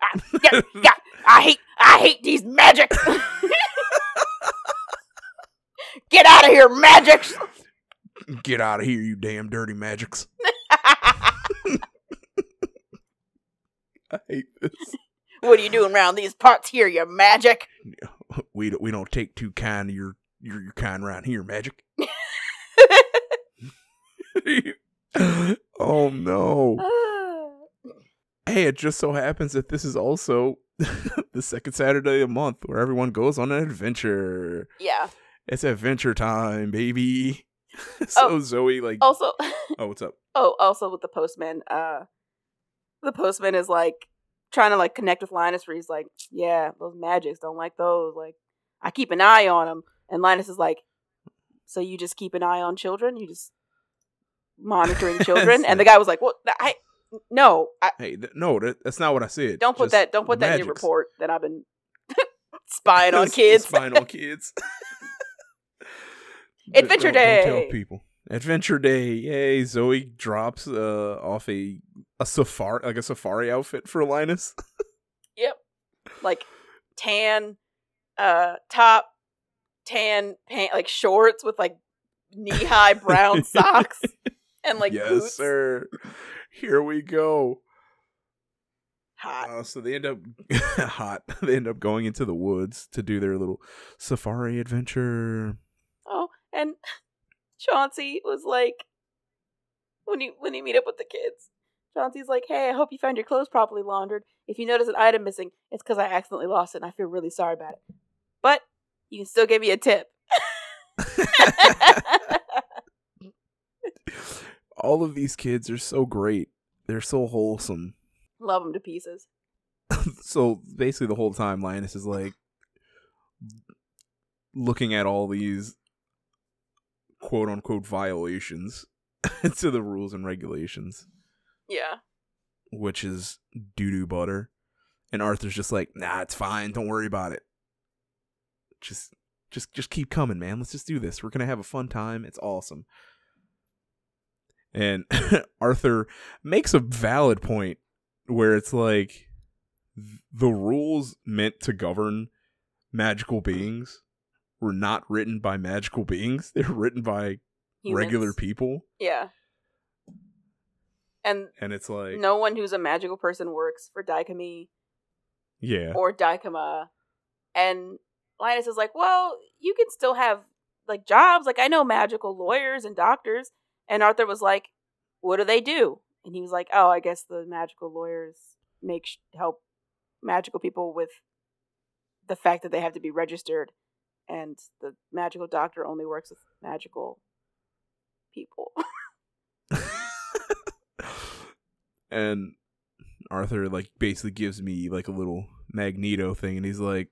I, God, God, I hate I hate these magics. Get out of here, magics. Get out of here, you damn dirty magics. I hate this. what are you doing around these parts here, you magic? We don't, we don't take too kind of your your, your kind around here, magic. oh no. Hey, it just so happens that this is also the second Saturday of the month where everyone goes on an adventure. yeah. It's adventure time, baby. so Oh. Zoe, like, Also, oh, what's up? oh, also with the postman, uh, the postman is like trying to like connect with Linus, where he's like, "Yeah, those magics don't like those. Like, I keep an eye on them." And Linus is like, "So you just keep an eye on children? You just monitoring children?" and the guy was like, Well I no, I Hey, th- no, that, that's not what I said. don't put Just that. Don't put that in your report that I've been spying on kids." Spying on kids. Adventure Don't- don't tell people. Adventure Day. Yay. Zoe drops uh, off a a safari like a safari outfit for Linus. Yep. Like tan uh top, tan pant like shorts with like knee high brown socks and like yes, boots. sir. Here we go. Hot. Uh, so they end up hot. They end up going into the woods to do their little safari adventure. And Chauncey was like when you when you meet up with the kids. Chauncey's like, "Hey, I hope you found your clothes properly laundered. If you notice an item missing, it's because I accidentally lost it, and I feel really sorry about it. But you can still give me a tip." All of these kids are so great. They're so wholesome. Love them to pieces. so basically the whole time Linus is like looking at all these quote unquote violations to the rules and regulations, Yeah. which is doo doo butter. And Arthur's just like, nah, it's fine, don't worry about it. Just just just keep coming, man. Let's just do this. We're gonna have a fun time. It's awesome. And Arthur makes a valid point where it's like the rules meant to govern magical beings were not written by magical beings. They're written by regular people. Yeah. And And it's like no one who's a magical person works for DICOMY Yeah. or Daikama. And Linus is like, well, you can still have like jobs. Like I know magical lawyers and doctors. And Arthur was like, what do they do? And he was like, oh, I guess the magical lawyers make sh- help magical people with the fact that they have to be registered, and the magical doctor only works with magical people. and Arthur like basically gives me like a little Magneto thing, and he's like,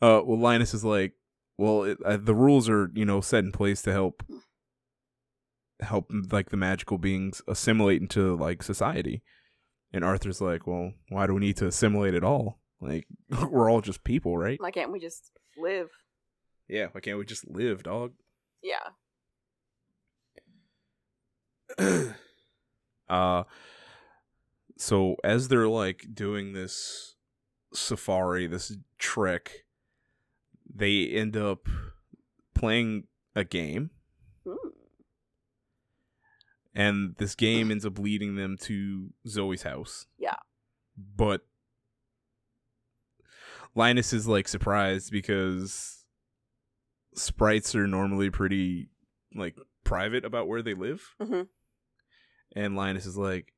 "Uh, well, Linus is like, well, it, uh, the rules are you know set in place to help help like the magical beings assimilate into like society." And Arthur's like, "Well, why do we need to assimilate at all? Like, we're all just people, right? Why can't we just live? Yeah, why can't we just live, dog?" Yeah. uh so as they're like doing this safari this trek they end up playing a game Hmm. and this game ends up leading them to Zoe's house Yeah. but Linus is like surprised because sprites are normally pretty like private about where they live Mhm. and Linus is like,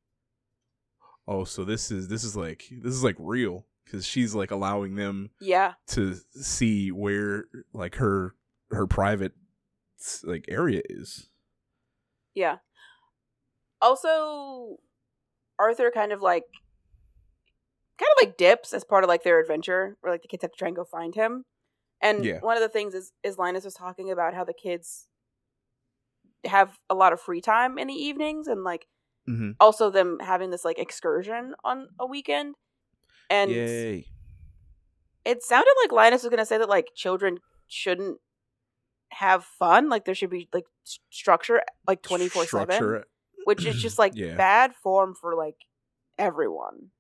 "Oh, so this is this is like this is like real because she's like allowing them Yeah. to see where like her her private like area is." Yeah. Also, Arthur kind of like, kind of like dips as part of like their adventure, where like the kids have to try and go find him. And Yeah. one of the things is is Linus was talking about how the kids have a lot of free time in the evenings, and like Mm-hmm. also them having this like excursion on a weekend. And Yay! it sounded like Linus was going to say that like children shouldn't have fun, like there should be like structure, like twenty four seven. Which is just like Yeah. bad form for like everyone.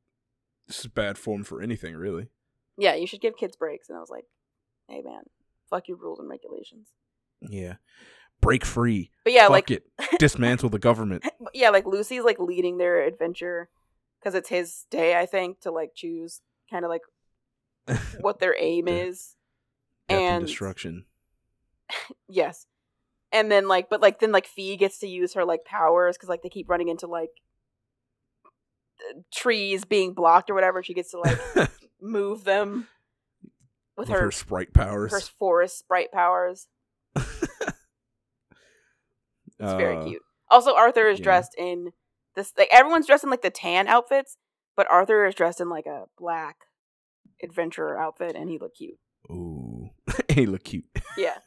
This is bad form for anything, really. Yeah, you should give kids breaks. And I was like, hey man, fuck your rules and regulations. Yeah. Break free. But yeah, Fuck like it. Dismantle the government. yeah, like Lucy's like leading their adventure because it's his day, I think, to like choose kind of like what their aim is. Death and And- destruction. Yes. And then like but like then like Phee gets to use her like powers because like they keep running into like trees being blocked or whatever. She gets to like move them with, With her, her sprite powers. her forest sprite powers. It's very Uh, cute. Also, Arthur is yeah. dressed in this like everyone's dressed in like the tan outfits, but Arthur is dressed in like a black adventurer outfit, and he looked cute. Ooh. he look cute. Yeah,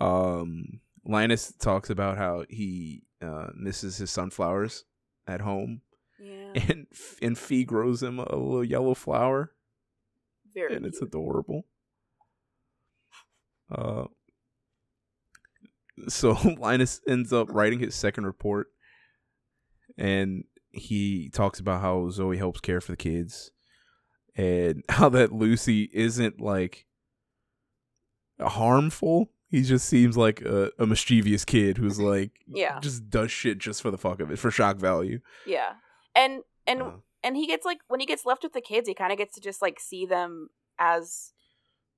um Linus talks about how he uh misses his sunflowers at home yeah, and and Phee grows him a little yellow flower very and it's adorable. Uh, so Linus ends up writing his second report, and he talks about how Zoe helps care for the kids, and how that Lucy isn't like harmful. He just seems like a, a mischievous kid who's like, Yeah. just does shit just for the fuck of it, for shock value. yeah, and and Uh, and he gets like when he gets left with the kids, he kind of gets to just like see them as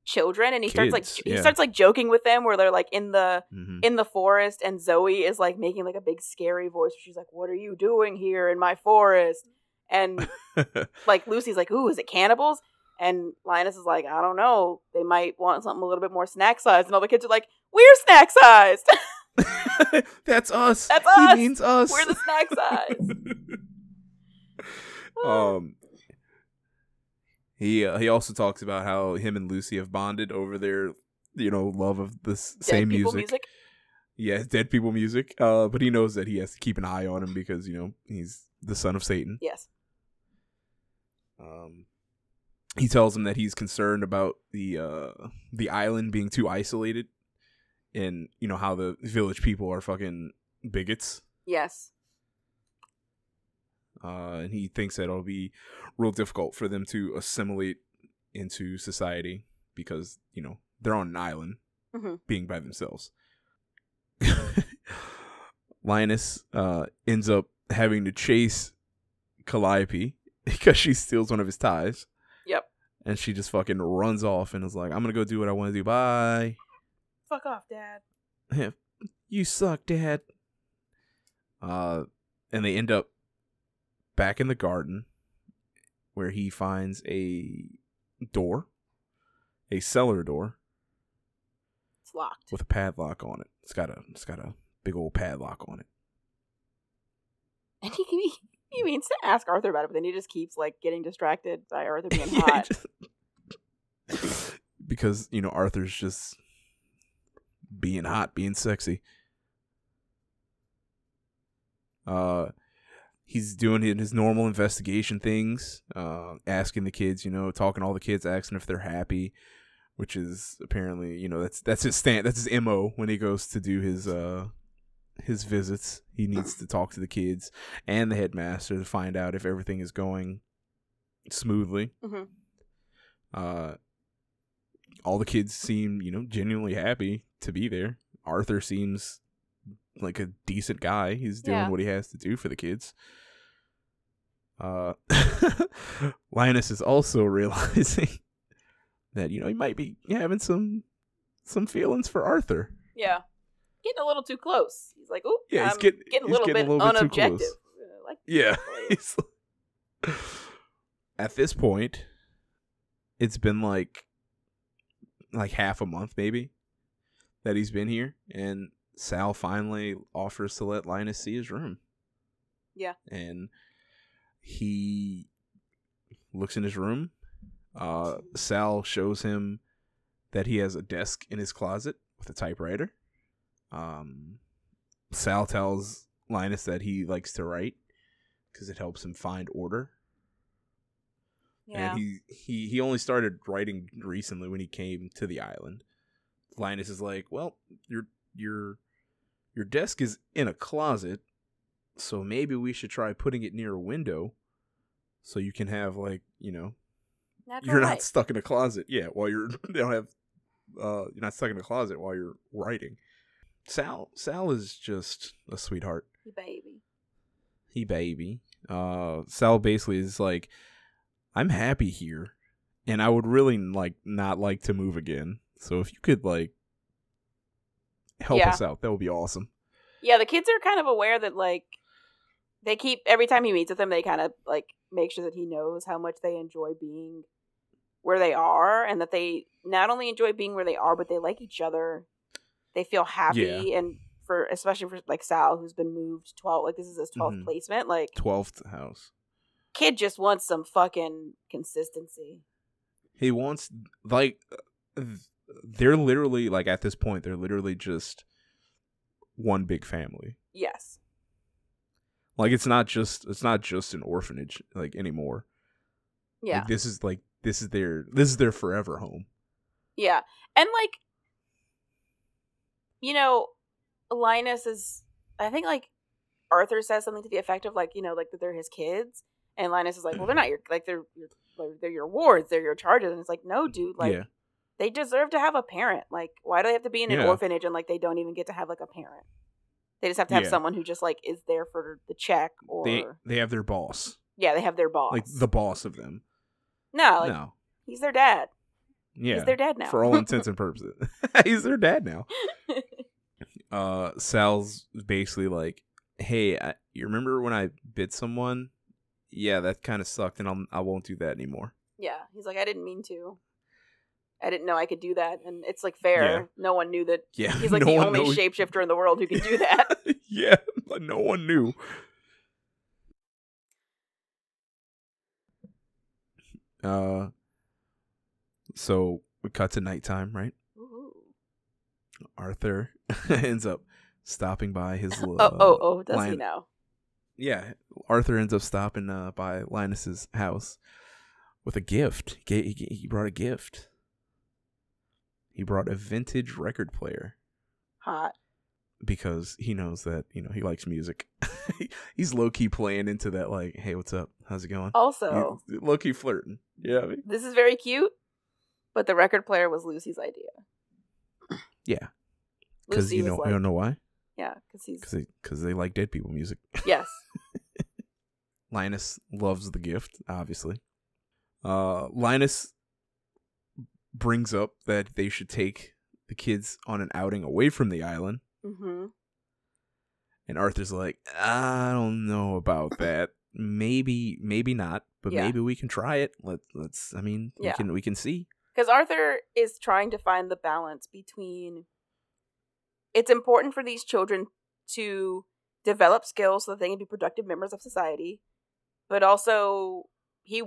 children, and he starts like Kids, he yeah. starts like joking with them where they're like in the mhm. in the forest and Zoe is like making like a big scary voice. She's like, "What are you doing here in my forest?" And like Lucy's like, "Ooh, is it cannibals?" And Linus is like, "I don't know. They might want something a little bit more snack sized." And all the kids are like, "We're snack sized. That's us. That's us. He means us. We're the snack size." um he uh, he also talks about how him and Lucy have bonded over their you know love of the same people music. Yeah, dead people music. Uh but he knows that he has to keep an eye on him because, you know, he's the son of Satan. Yes. Um he tells him that he's concerned about the uh the island being too isolated and you know how the village people are fucking bigots. Yes. uh, and he thinks that it'll be real difficult for them to assimilate into society because you know they're on an island, Mhm. being by themselves. Linus uh, ends up having to chase Calliope because she steals one of his ties. And she just fucking runs off and is like, "I'm gonna go do what I want to do. Bye." Fuck off, Dad. you suck, Dad. Uh, and they end up back in the garden where he finds a door, a cellar door It's locked. with a padlock on it. It's got a it's got a big old padlock on it. And he he, means to ask Arthur about it, but then he just keeps like getting distracted by Arthur being Yeah, hot. just- because you know Arthur's just being hot, being sexy. Uh, he's doing his normal investigation things, uh, asking the kids, you know, talking to all the kids, asking if they're happy, which is apparently, you know, that's that's his stand, that's his mo when he goes to do his uh his visits. He needs to talk to the kids and the headmaster to find out if everything is going smoothly. Mhm. Uh, all the kids seem, you know, genuinely happy to be there. Arthur seems like a decent guy. He's doing Yeah. what he has to do for the kids. Uh, Linus is also realizing that you know he might be having some some feelings for Arthur. Yeah. Getting a little too close. He's like, "Ooh, Yeah, he's I'm getting- getting, a little getting bit a little unobjective." close. Like, Yeah. At this point, it's been like like half a month maybe that he's been here and Sal finally offers to let Linus see his room. Yeah. And he looks in his room. Uh Sal shows him that he has a desk in his closet with a typewriter. Um Sal tells Linus that he likes to write because it helps him find order. yeah. And he, he he only started writing recently when he came to the island. Linus is like, "Well, you're you're Your desk is in a closet, so maybe we should try putting it near a window so you can have like, you know, Natural you're not stuck in a closet. Yeah, while you're they don't have uh you're not stuck in a closet while you're writing. Sal Sal is just a sweetheart. You baby. He baby. Uh Sal basically is like I'm happy here and I would really like not like to move again. So if you could like help Yeah. us out, that would be awesome. Yeah, the kids are kind of aware that like they keep every time he meets with them, they kind of like make sure that he knows how much they enjoy being where they are, and that they not only enjoy being where they are, but they like each other. They feel happy, and for especially for like Sal, who's been moved twelve, like this is his 12th Mhm. placement. Like Twelfth house. kid just wants some fucking consistency. He wants like they're literally like at this point they're literally just one big family. Yes. Like it's not just it's not just an orphanage like anymore. Yeah. Like, this is like this is their this is their forever home. Yeah. And like you know, Linus is I think like Arthur says something to the effect of like, you know, like that they're his kids. And Linus is like, Well they're not mm-hmm. your like they're your they're your wards, they're your charges and it's like, No, dude, like yeah. they deserve to have a parent. Like, why do they have to be in an Yeah. orphanage and like they don't even get to have like a parent? They just have to have Yeah. someone who just like is there for the check or They they have their boss. Yeah, they have their boss. Like the boss of them. No, like no. he's their dad. Yeah. He's their dad now. For all intents and purposes. He's their dad now. Uh Sal's basically like, "Hey, I, you remember when I bit someone? Yeah, that kind of sucked and I'll I won't do that anymore." Yeah, he's like, I didn't mean to. I didn't know I could do that, and it's like fair. Yeah. No one knew that. Yeah. He's like no the only knows- shapeshifter in the world who can do that. yeah, but no one knew. Uh, so we cut to nighttime, right? Ooh. Arthur ends up stopping by his. Oh, uh, oh, oh! Does he Lin- now? Yeah, Arthur ends up stopping uh, by Linus's house with a gift. He, he, he brought a gift. He brought a vintage record player Hot. because he knows that you know he likes music. He's low key playing into that like, hey, what's up? How's it going? Also, low key flirting. Yeah, I mean, this is very cute, but the record player was Lucy's idea. yeah, because you know like, you don't know why? yeah, because he's Because they because they like dead people music. yes, Linus loves the gift, obviously. Uh, Linus brings up that they should take the kids on an outing away from the island, hmm and Arthur's like, "I don't know about that. Maybe, maybe not, but Yeah. maybe we can try it. Let let's. I mean, Yeah. we can we can see. Because Arthur is trying to find the balance between. It's important for these children to develop skills so that they can be productive members of society, but also he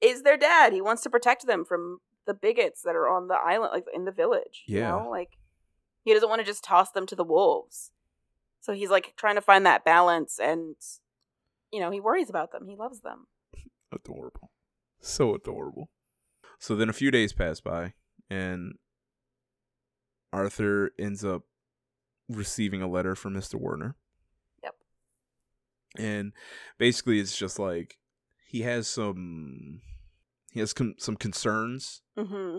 is their dad. He wants to protect them from the bigots that are on the island, like in the village. You Yeah. know, like he doesn't want to just toss them to the wolves. So he's like trying to find that balance, and you know he worries about them. He loves them. Adorable, so adorable. So then a few days pass by, and Arthur ends up receiving a letter from Mister Werner. Yep. and basically it's just like he has some he has com- some concerns hmm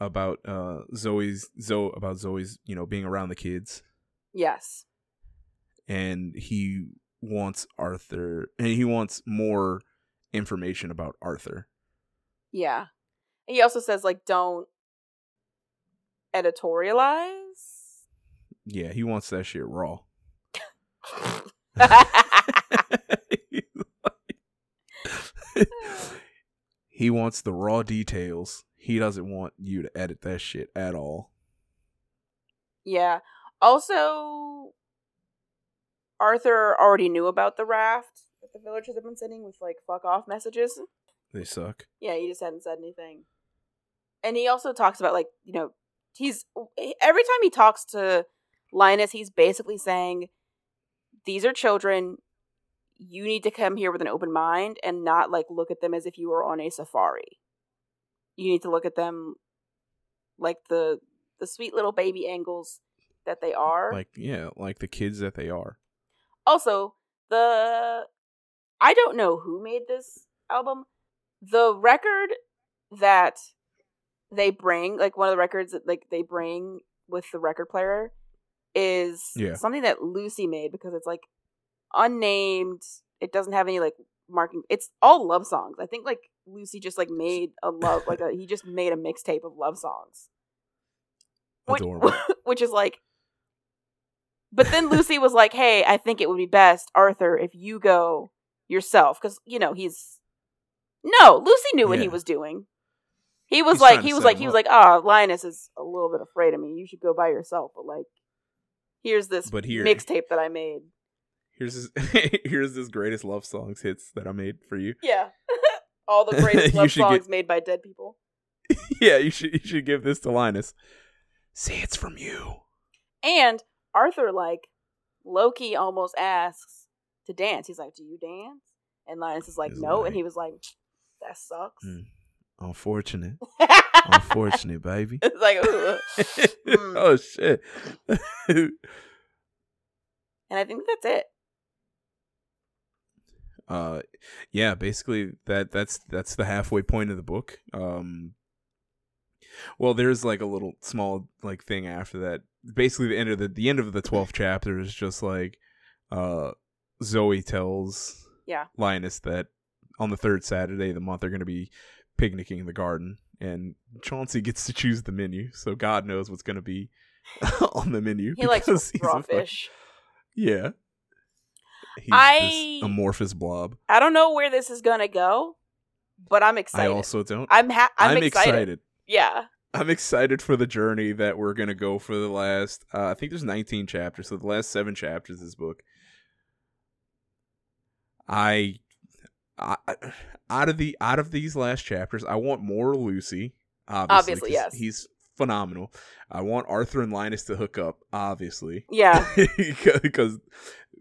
about uh Zoe's Zoe about Zoe's you know being around the kids Yes. and he wants Arthur and he wants more information about Arthur. Yeah. He also says like don't editorialize. Yeah, he wants that shit raw. he wants the raw details. He doesn't want you to edit that shit at all. yeah. Also Arthur already knew about the raft that the villagers have been sending with like fuck off messages. They suck. Yeah, he just hadn't said anything. And he also talks about like, you know, he's every time he talks to Linus, he's basically saying these are children. You need to come here with an open mind and not like look at them as if you were on a safari. You need to look at them like the the sweet little baby angles that they are. Like yeah, like the kids that they are. also, the I don't know who made this album. The record that they bring, like one of the records that like they bring with the record player is Yeah. something that Lucy made because it's like unnamed. It doesn't have any like marking. It's all love songs. I think like Lucy just like made a love like a he just made a mixtape of love songs. Which, Adorable. which is like but then Lucy was like, "Hey, I think it would be best, Arthur, if you go yourself cuz you know, he's No, Lucy knew what he was doing. He was He's like he was like he was up. like, oh, Linus is a little bit afraid of me. You should go by yourself." But like here's this But here- mixtape that I made. Here's this here's this greatest love songs hits that I made for you. Yeah. All the greatest love should get- songs made by dead people. yeah, you should you should give this to Linus. Say it's from you. And Arthur, like, low key almost asks to dance. He's like, Do you dance? And Linus is like, No. and he was like, That sucks. Mm. Unfortunate. Unfortunate, baby. it's like, Mm. oh shit. And I think that's it. uh yeah basically that that's that's the halfway point of the book um well there's like a little small like thing after that basically the end of the the end of the 12th chapter is just like uh zoe tells Yeah. linus that on the third saturday of the month they're going to be picnicking in the garden and chauncey gets to choose the menu so god knows what's going to be on the menu He likes because he's a raw fish. yeah he's I- amorphous blob I don't know where this is going to go, but I'm excited. I also don't. I'm, ha- I'm, I'm, excited. excited. Yeah. I'm excited for the journey that we're gonna go for the last. Uh, I think there's 19 chapters, so the last seven chapters of this book. I, I, out of the out of these last chapters, I want more Lucy. Obviously, Obviously, yes. he's phenomenal. I want Arthur and Linus to hook up. Obviously, Yeah. because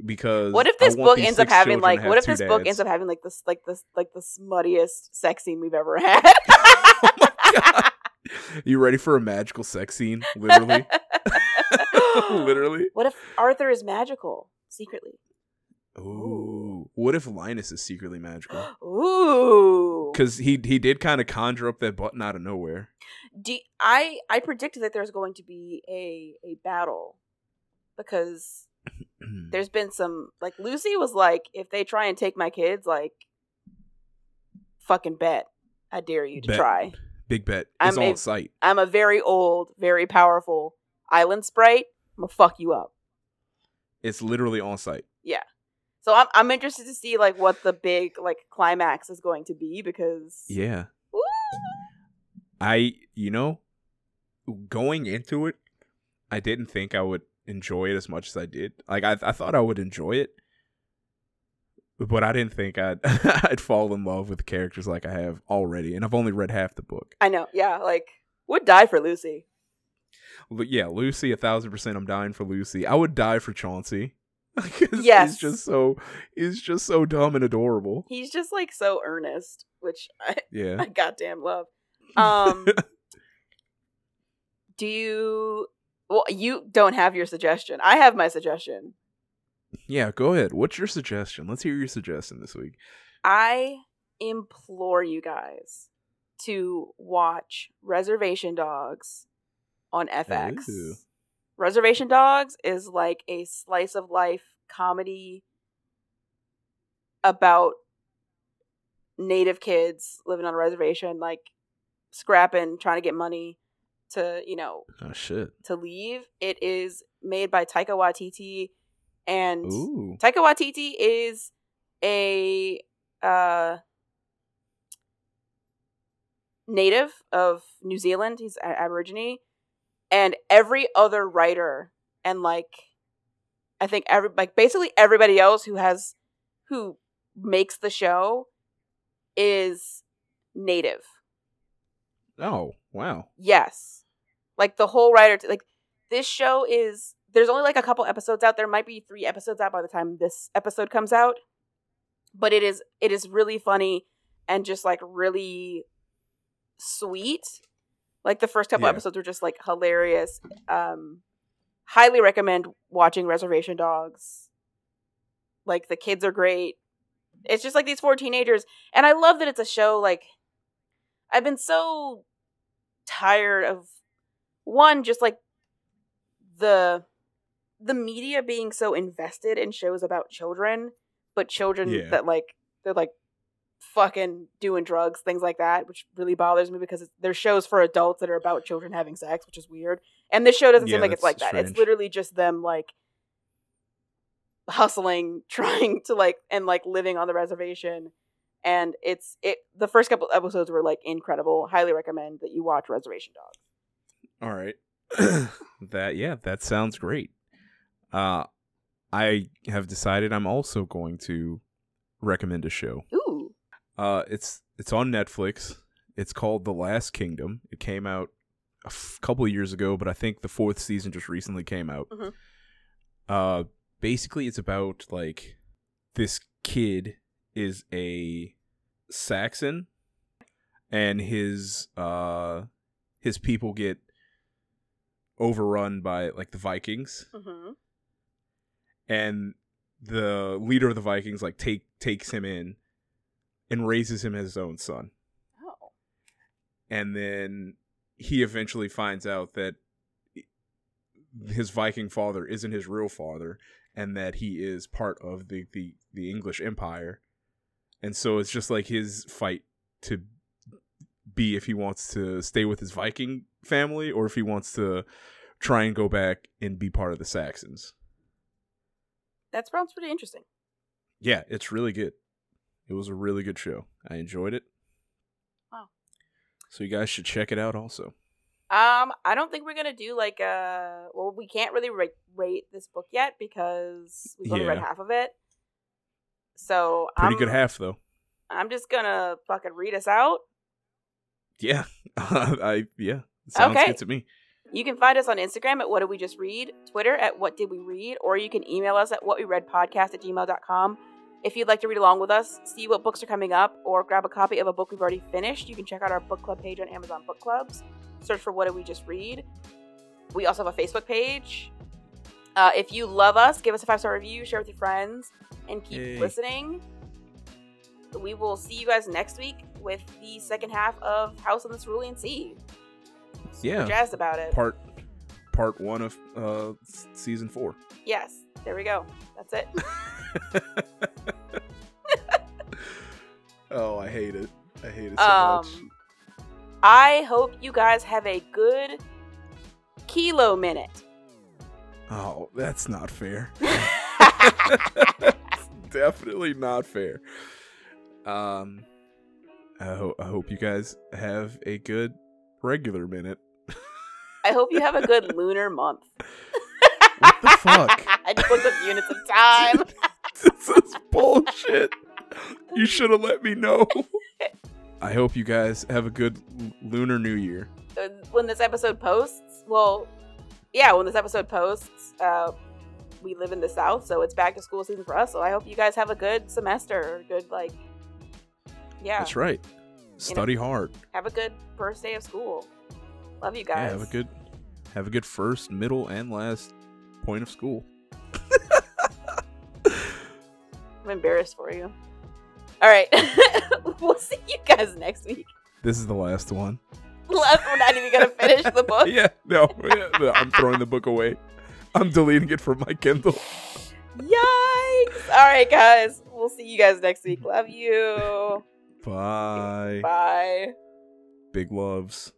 because What if this book ends up having like what if this book ends up having like this like this like the smuttiest sex scene we've ever had? Oh you ready for a magical sex scene? Literally, literally. What if Arthur is magical secretly? Ooh. What if Linus is secretly magical? Ooh. Because he he did kind of conjure up that button out of nowhere. Do I I predicted that there's going to be a a battle because there's been some like Lucy was like if they try and take my kids like fucking bet I dare you to Bet. try. Big bet. I'm It's all a- in sight. I'm a very old, very powerful island sprite. I'm gonna fuck you up. It's literally on sight. So I'm I'm interested to see like what the big like climax is going to be because Yeah. Woo! I you know, going into it, I didn't think I would enjoy it as much as I did. Like I I thought I would enjoy it. But I didn't think I'd I'd fall in love with characters like I have already, and I've only read half the book. I know, yeah, like would die for Lucy. Lu- yeah, Lucy, a thousand percent. I'm dying for Lucy. I would die for Chauncey. Yes. he's just so he's just so dumb and adorable. He's just like so earnest, which I, Yeah, I goddamn love. Um, do you? Well, you don't have your suggestion. I have my suggestion. yeah. Go ahead. What's your suggestion? Let's hear your suggestion this week. I implore you guys to watch Reservation Dogs on FX. Ooh. Reservation Dogs is like a slice of life comedy about native kids living on a reservation, like scrapping, trying to get money to, you know, Oh shit. to leave. It is made by Taika Waititi, and Ooh. Taika Waititi is a uh, native of New Zealand. He's Aborigine, and every other writer and like I think every like basically everybody else who has who makes the show is native. Oh wow. Yes. Like the whole writer t- like this show is there's only like a couple episodes out. There might be 3 episodes out by the time this episode comes out. But it is it is really funny and just like really sweet. Like the first couple Yeah. episodes were just like hilarious. Um highly recommend watching Reservation Dogs. Like the kids are great. It's just like these four teenagers, and I love that it's a show. Like I've been so tired of one, just like the the media being so invested in shows about children, but children Yeah. that like they're like fucking doing drugs, things like that, which really bothers me because there's shows for adults that are about children having sex, which is weird. And this show doesn't Yeah, seem like it's like that's that. It's literally just them like hustling, trying to like and like living on the reservation. And it's it the first couple episodes were like incredible. Highly recommend that you watch Reservation Dogs. All right. that yeah, that sounds great. Uh I have decided I'm also going to recommend a show. Ooh. Uh it's it's on Netflix. It's called The Last Kingdom. It came out a f- couple of years ago, but I think the fourth season just recently came out. Mhm. Uh basically it's about like this kid is a Saxon and his uh his people get overrun by like the Vikings Mm-hmm. and the leader of the Vikings like take takes him in and raises him as his own son. Oh. And then he eventually finds out that his Viking father isn't his real father and that he is part of the the, the English Empire. And so it's just like his fight to be if he wants to stay with his Viking family or if he wants to try and go back and be part of the Saxons. That sounds pretty interesting. Yeah, it's really good. It was a really good show. I enjoyed it. Wow. So you guys should check it out also. Um, I don't think we're gonna do like uh well, we can't really rate, rate this book yet because we've only read half of it. So Pretty I'm, good half though. I'm just gonna fucking read us out. Yeah. I yeah. Sounds Okay. good to me. You can find us on Instagram at what did we just read, Twitter at what did we read, or you can email us at what we read podcast at gmail.com. If you'd like to read along with us, see what books are coming up, or grab a copy of a book we've already finished, you can check out our book club page on Amazon Book Clubs. Search for What Did We Just Read. We also have a Facebook page. Uh, if you love us, give us a five star review, share with your friends, and keep Yay. listening. We will see you guys next week with the second half of House on the Cerulean Sea. We're Yeah. jazzed about it. Part part one of uh season four. Yes, there we go. That's it. oh, I hate it. I hate it so much. Um, I hope you guys have a good kilo minute. Oh, that's not fair. Definitely not fair. Um, I, ho- I hope you guys have a good regular minute. I hope you have a good lunar month. What the fuck? I just looked up units of time. this is bullshit. You should have let me know. I hope you guys have a good lunar new year. When this episode posts, well, yeah, when this episode posts, uh, we live in the South, so it's back to school season for us. So I hope you guys have a good semester, good like, yeah, That's right. Study hard. have a good first day of school. Love you Yeah, guys. have a good have a good first, middle, and last point of school. I'm embarrassed for you. All right, we'll see you guys next week. This is the last one. Left, we're not even gonna finish the book. yeah, no, yeah, no, I'm throwing the book away. I'm deleting it from my Kindle. Yikes! All right, guys, we'll see you guys next week. Love you. Bye. Bye. Big loves.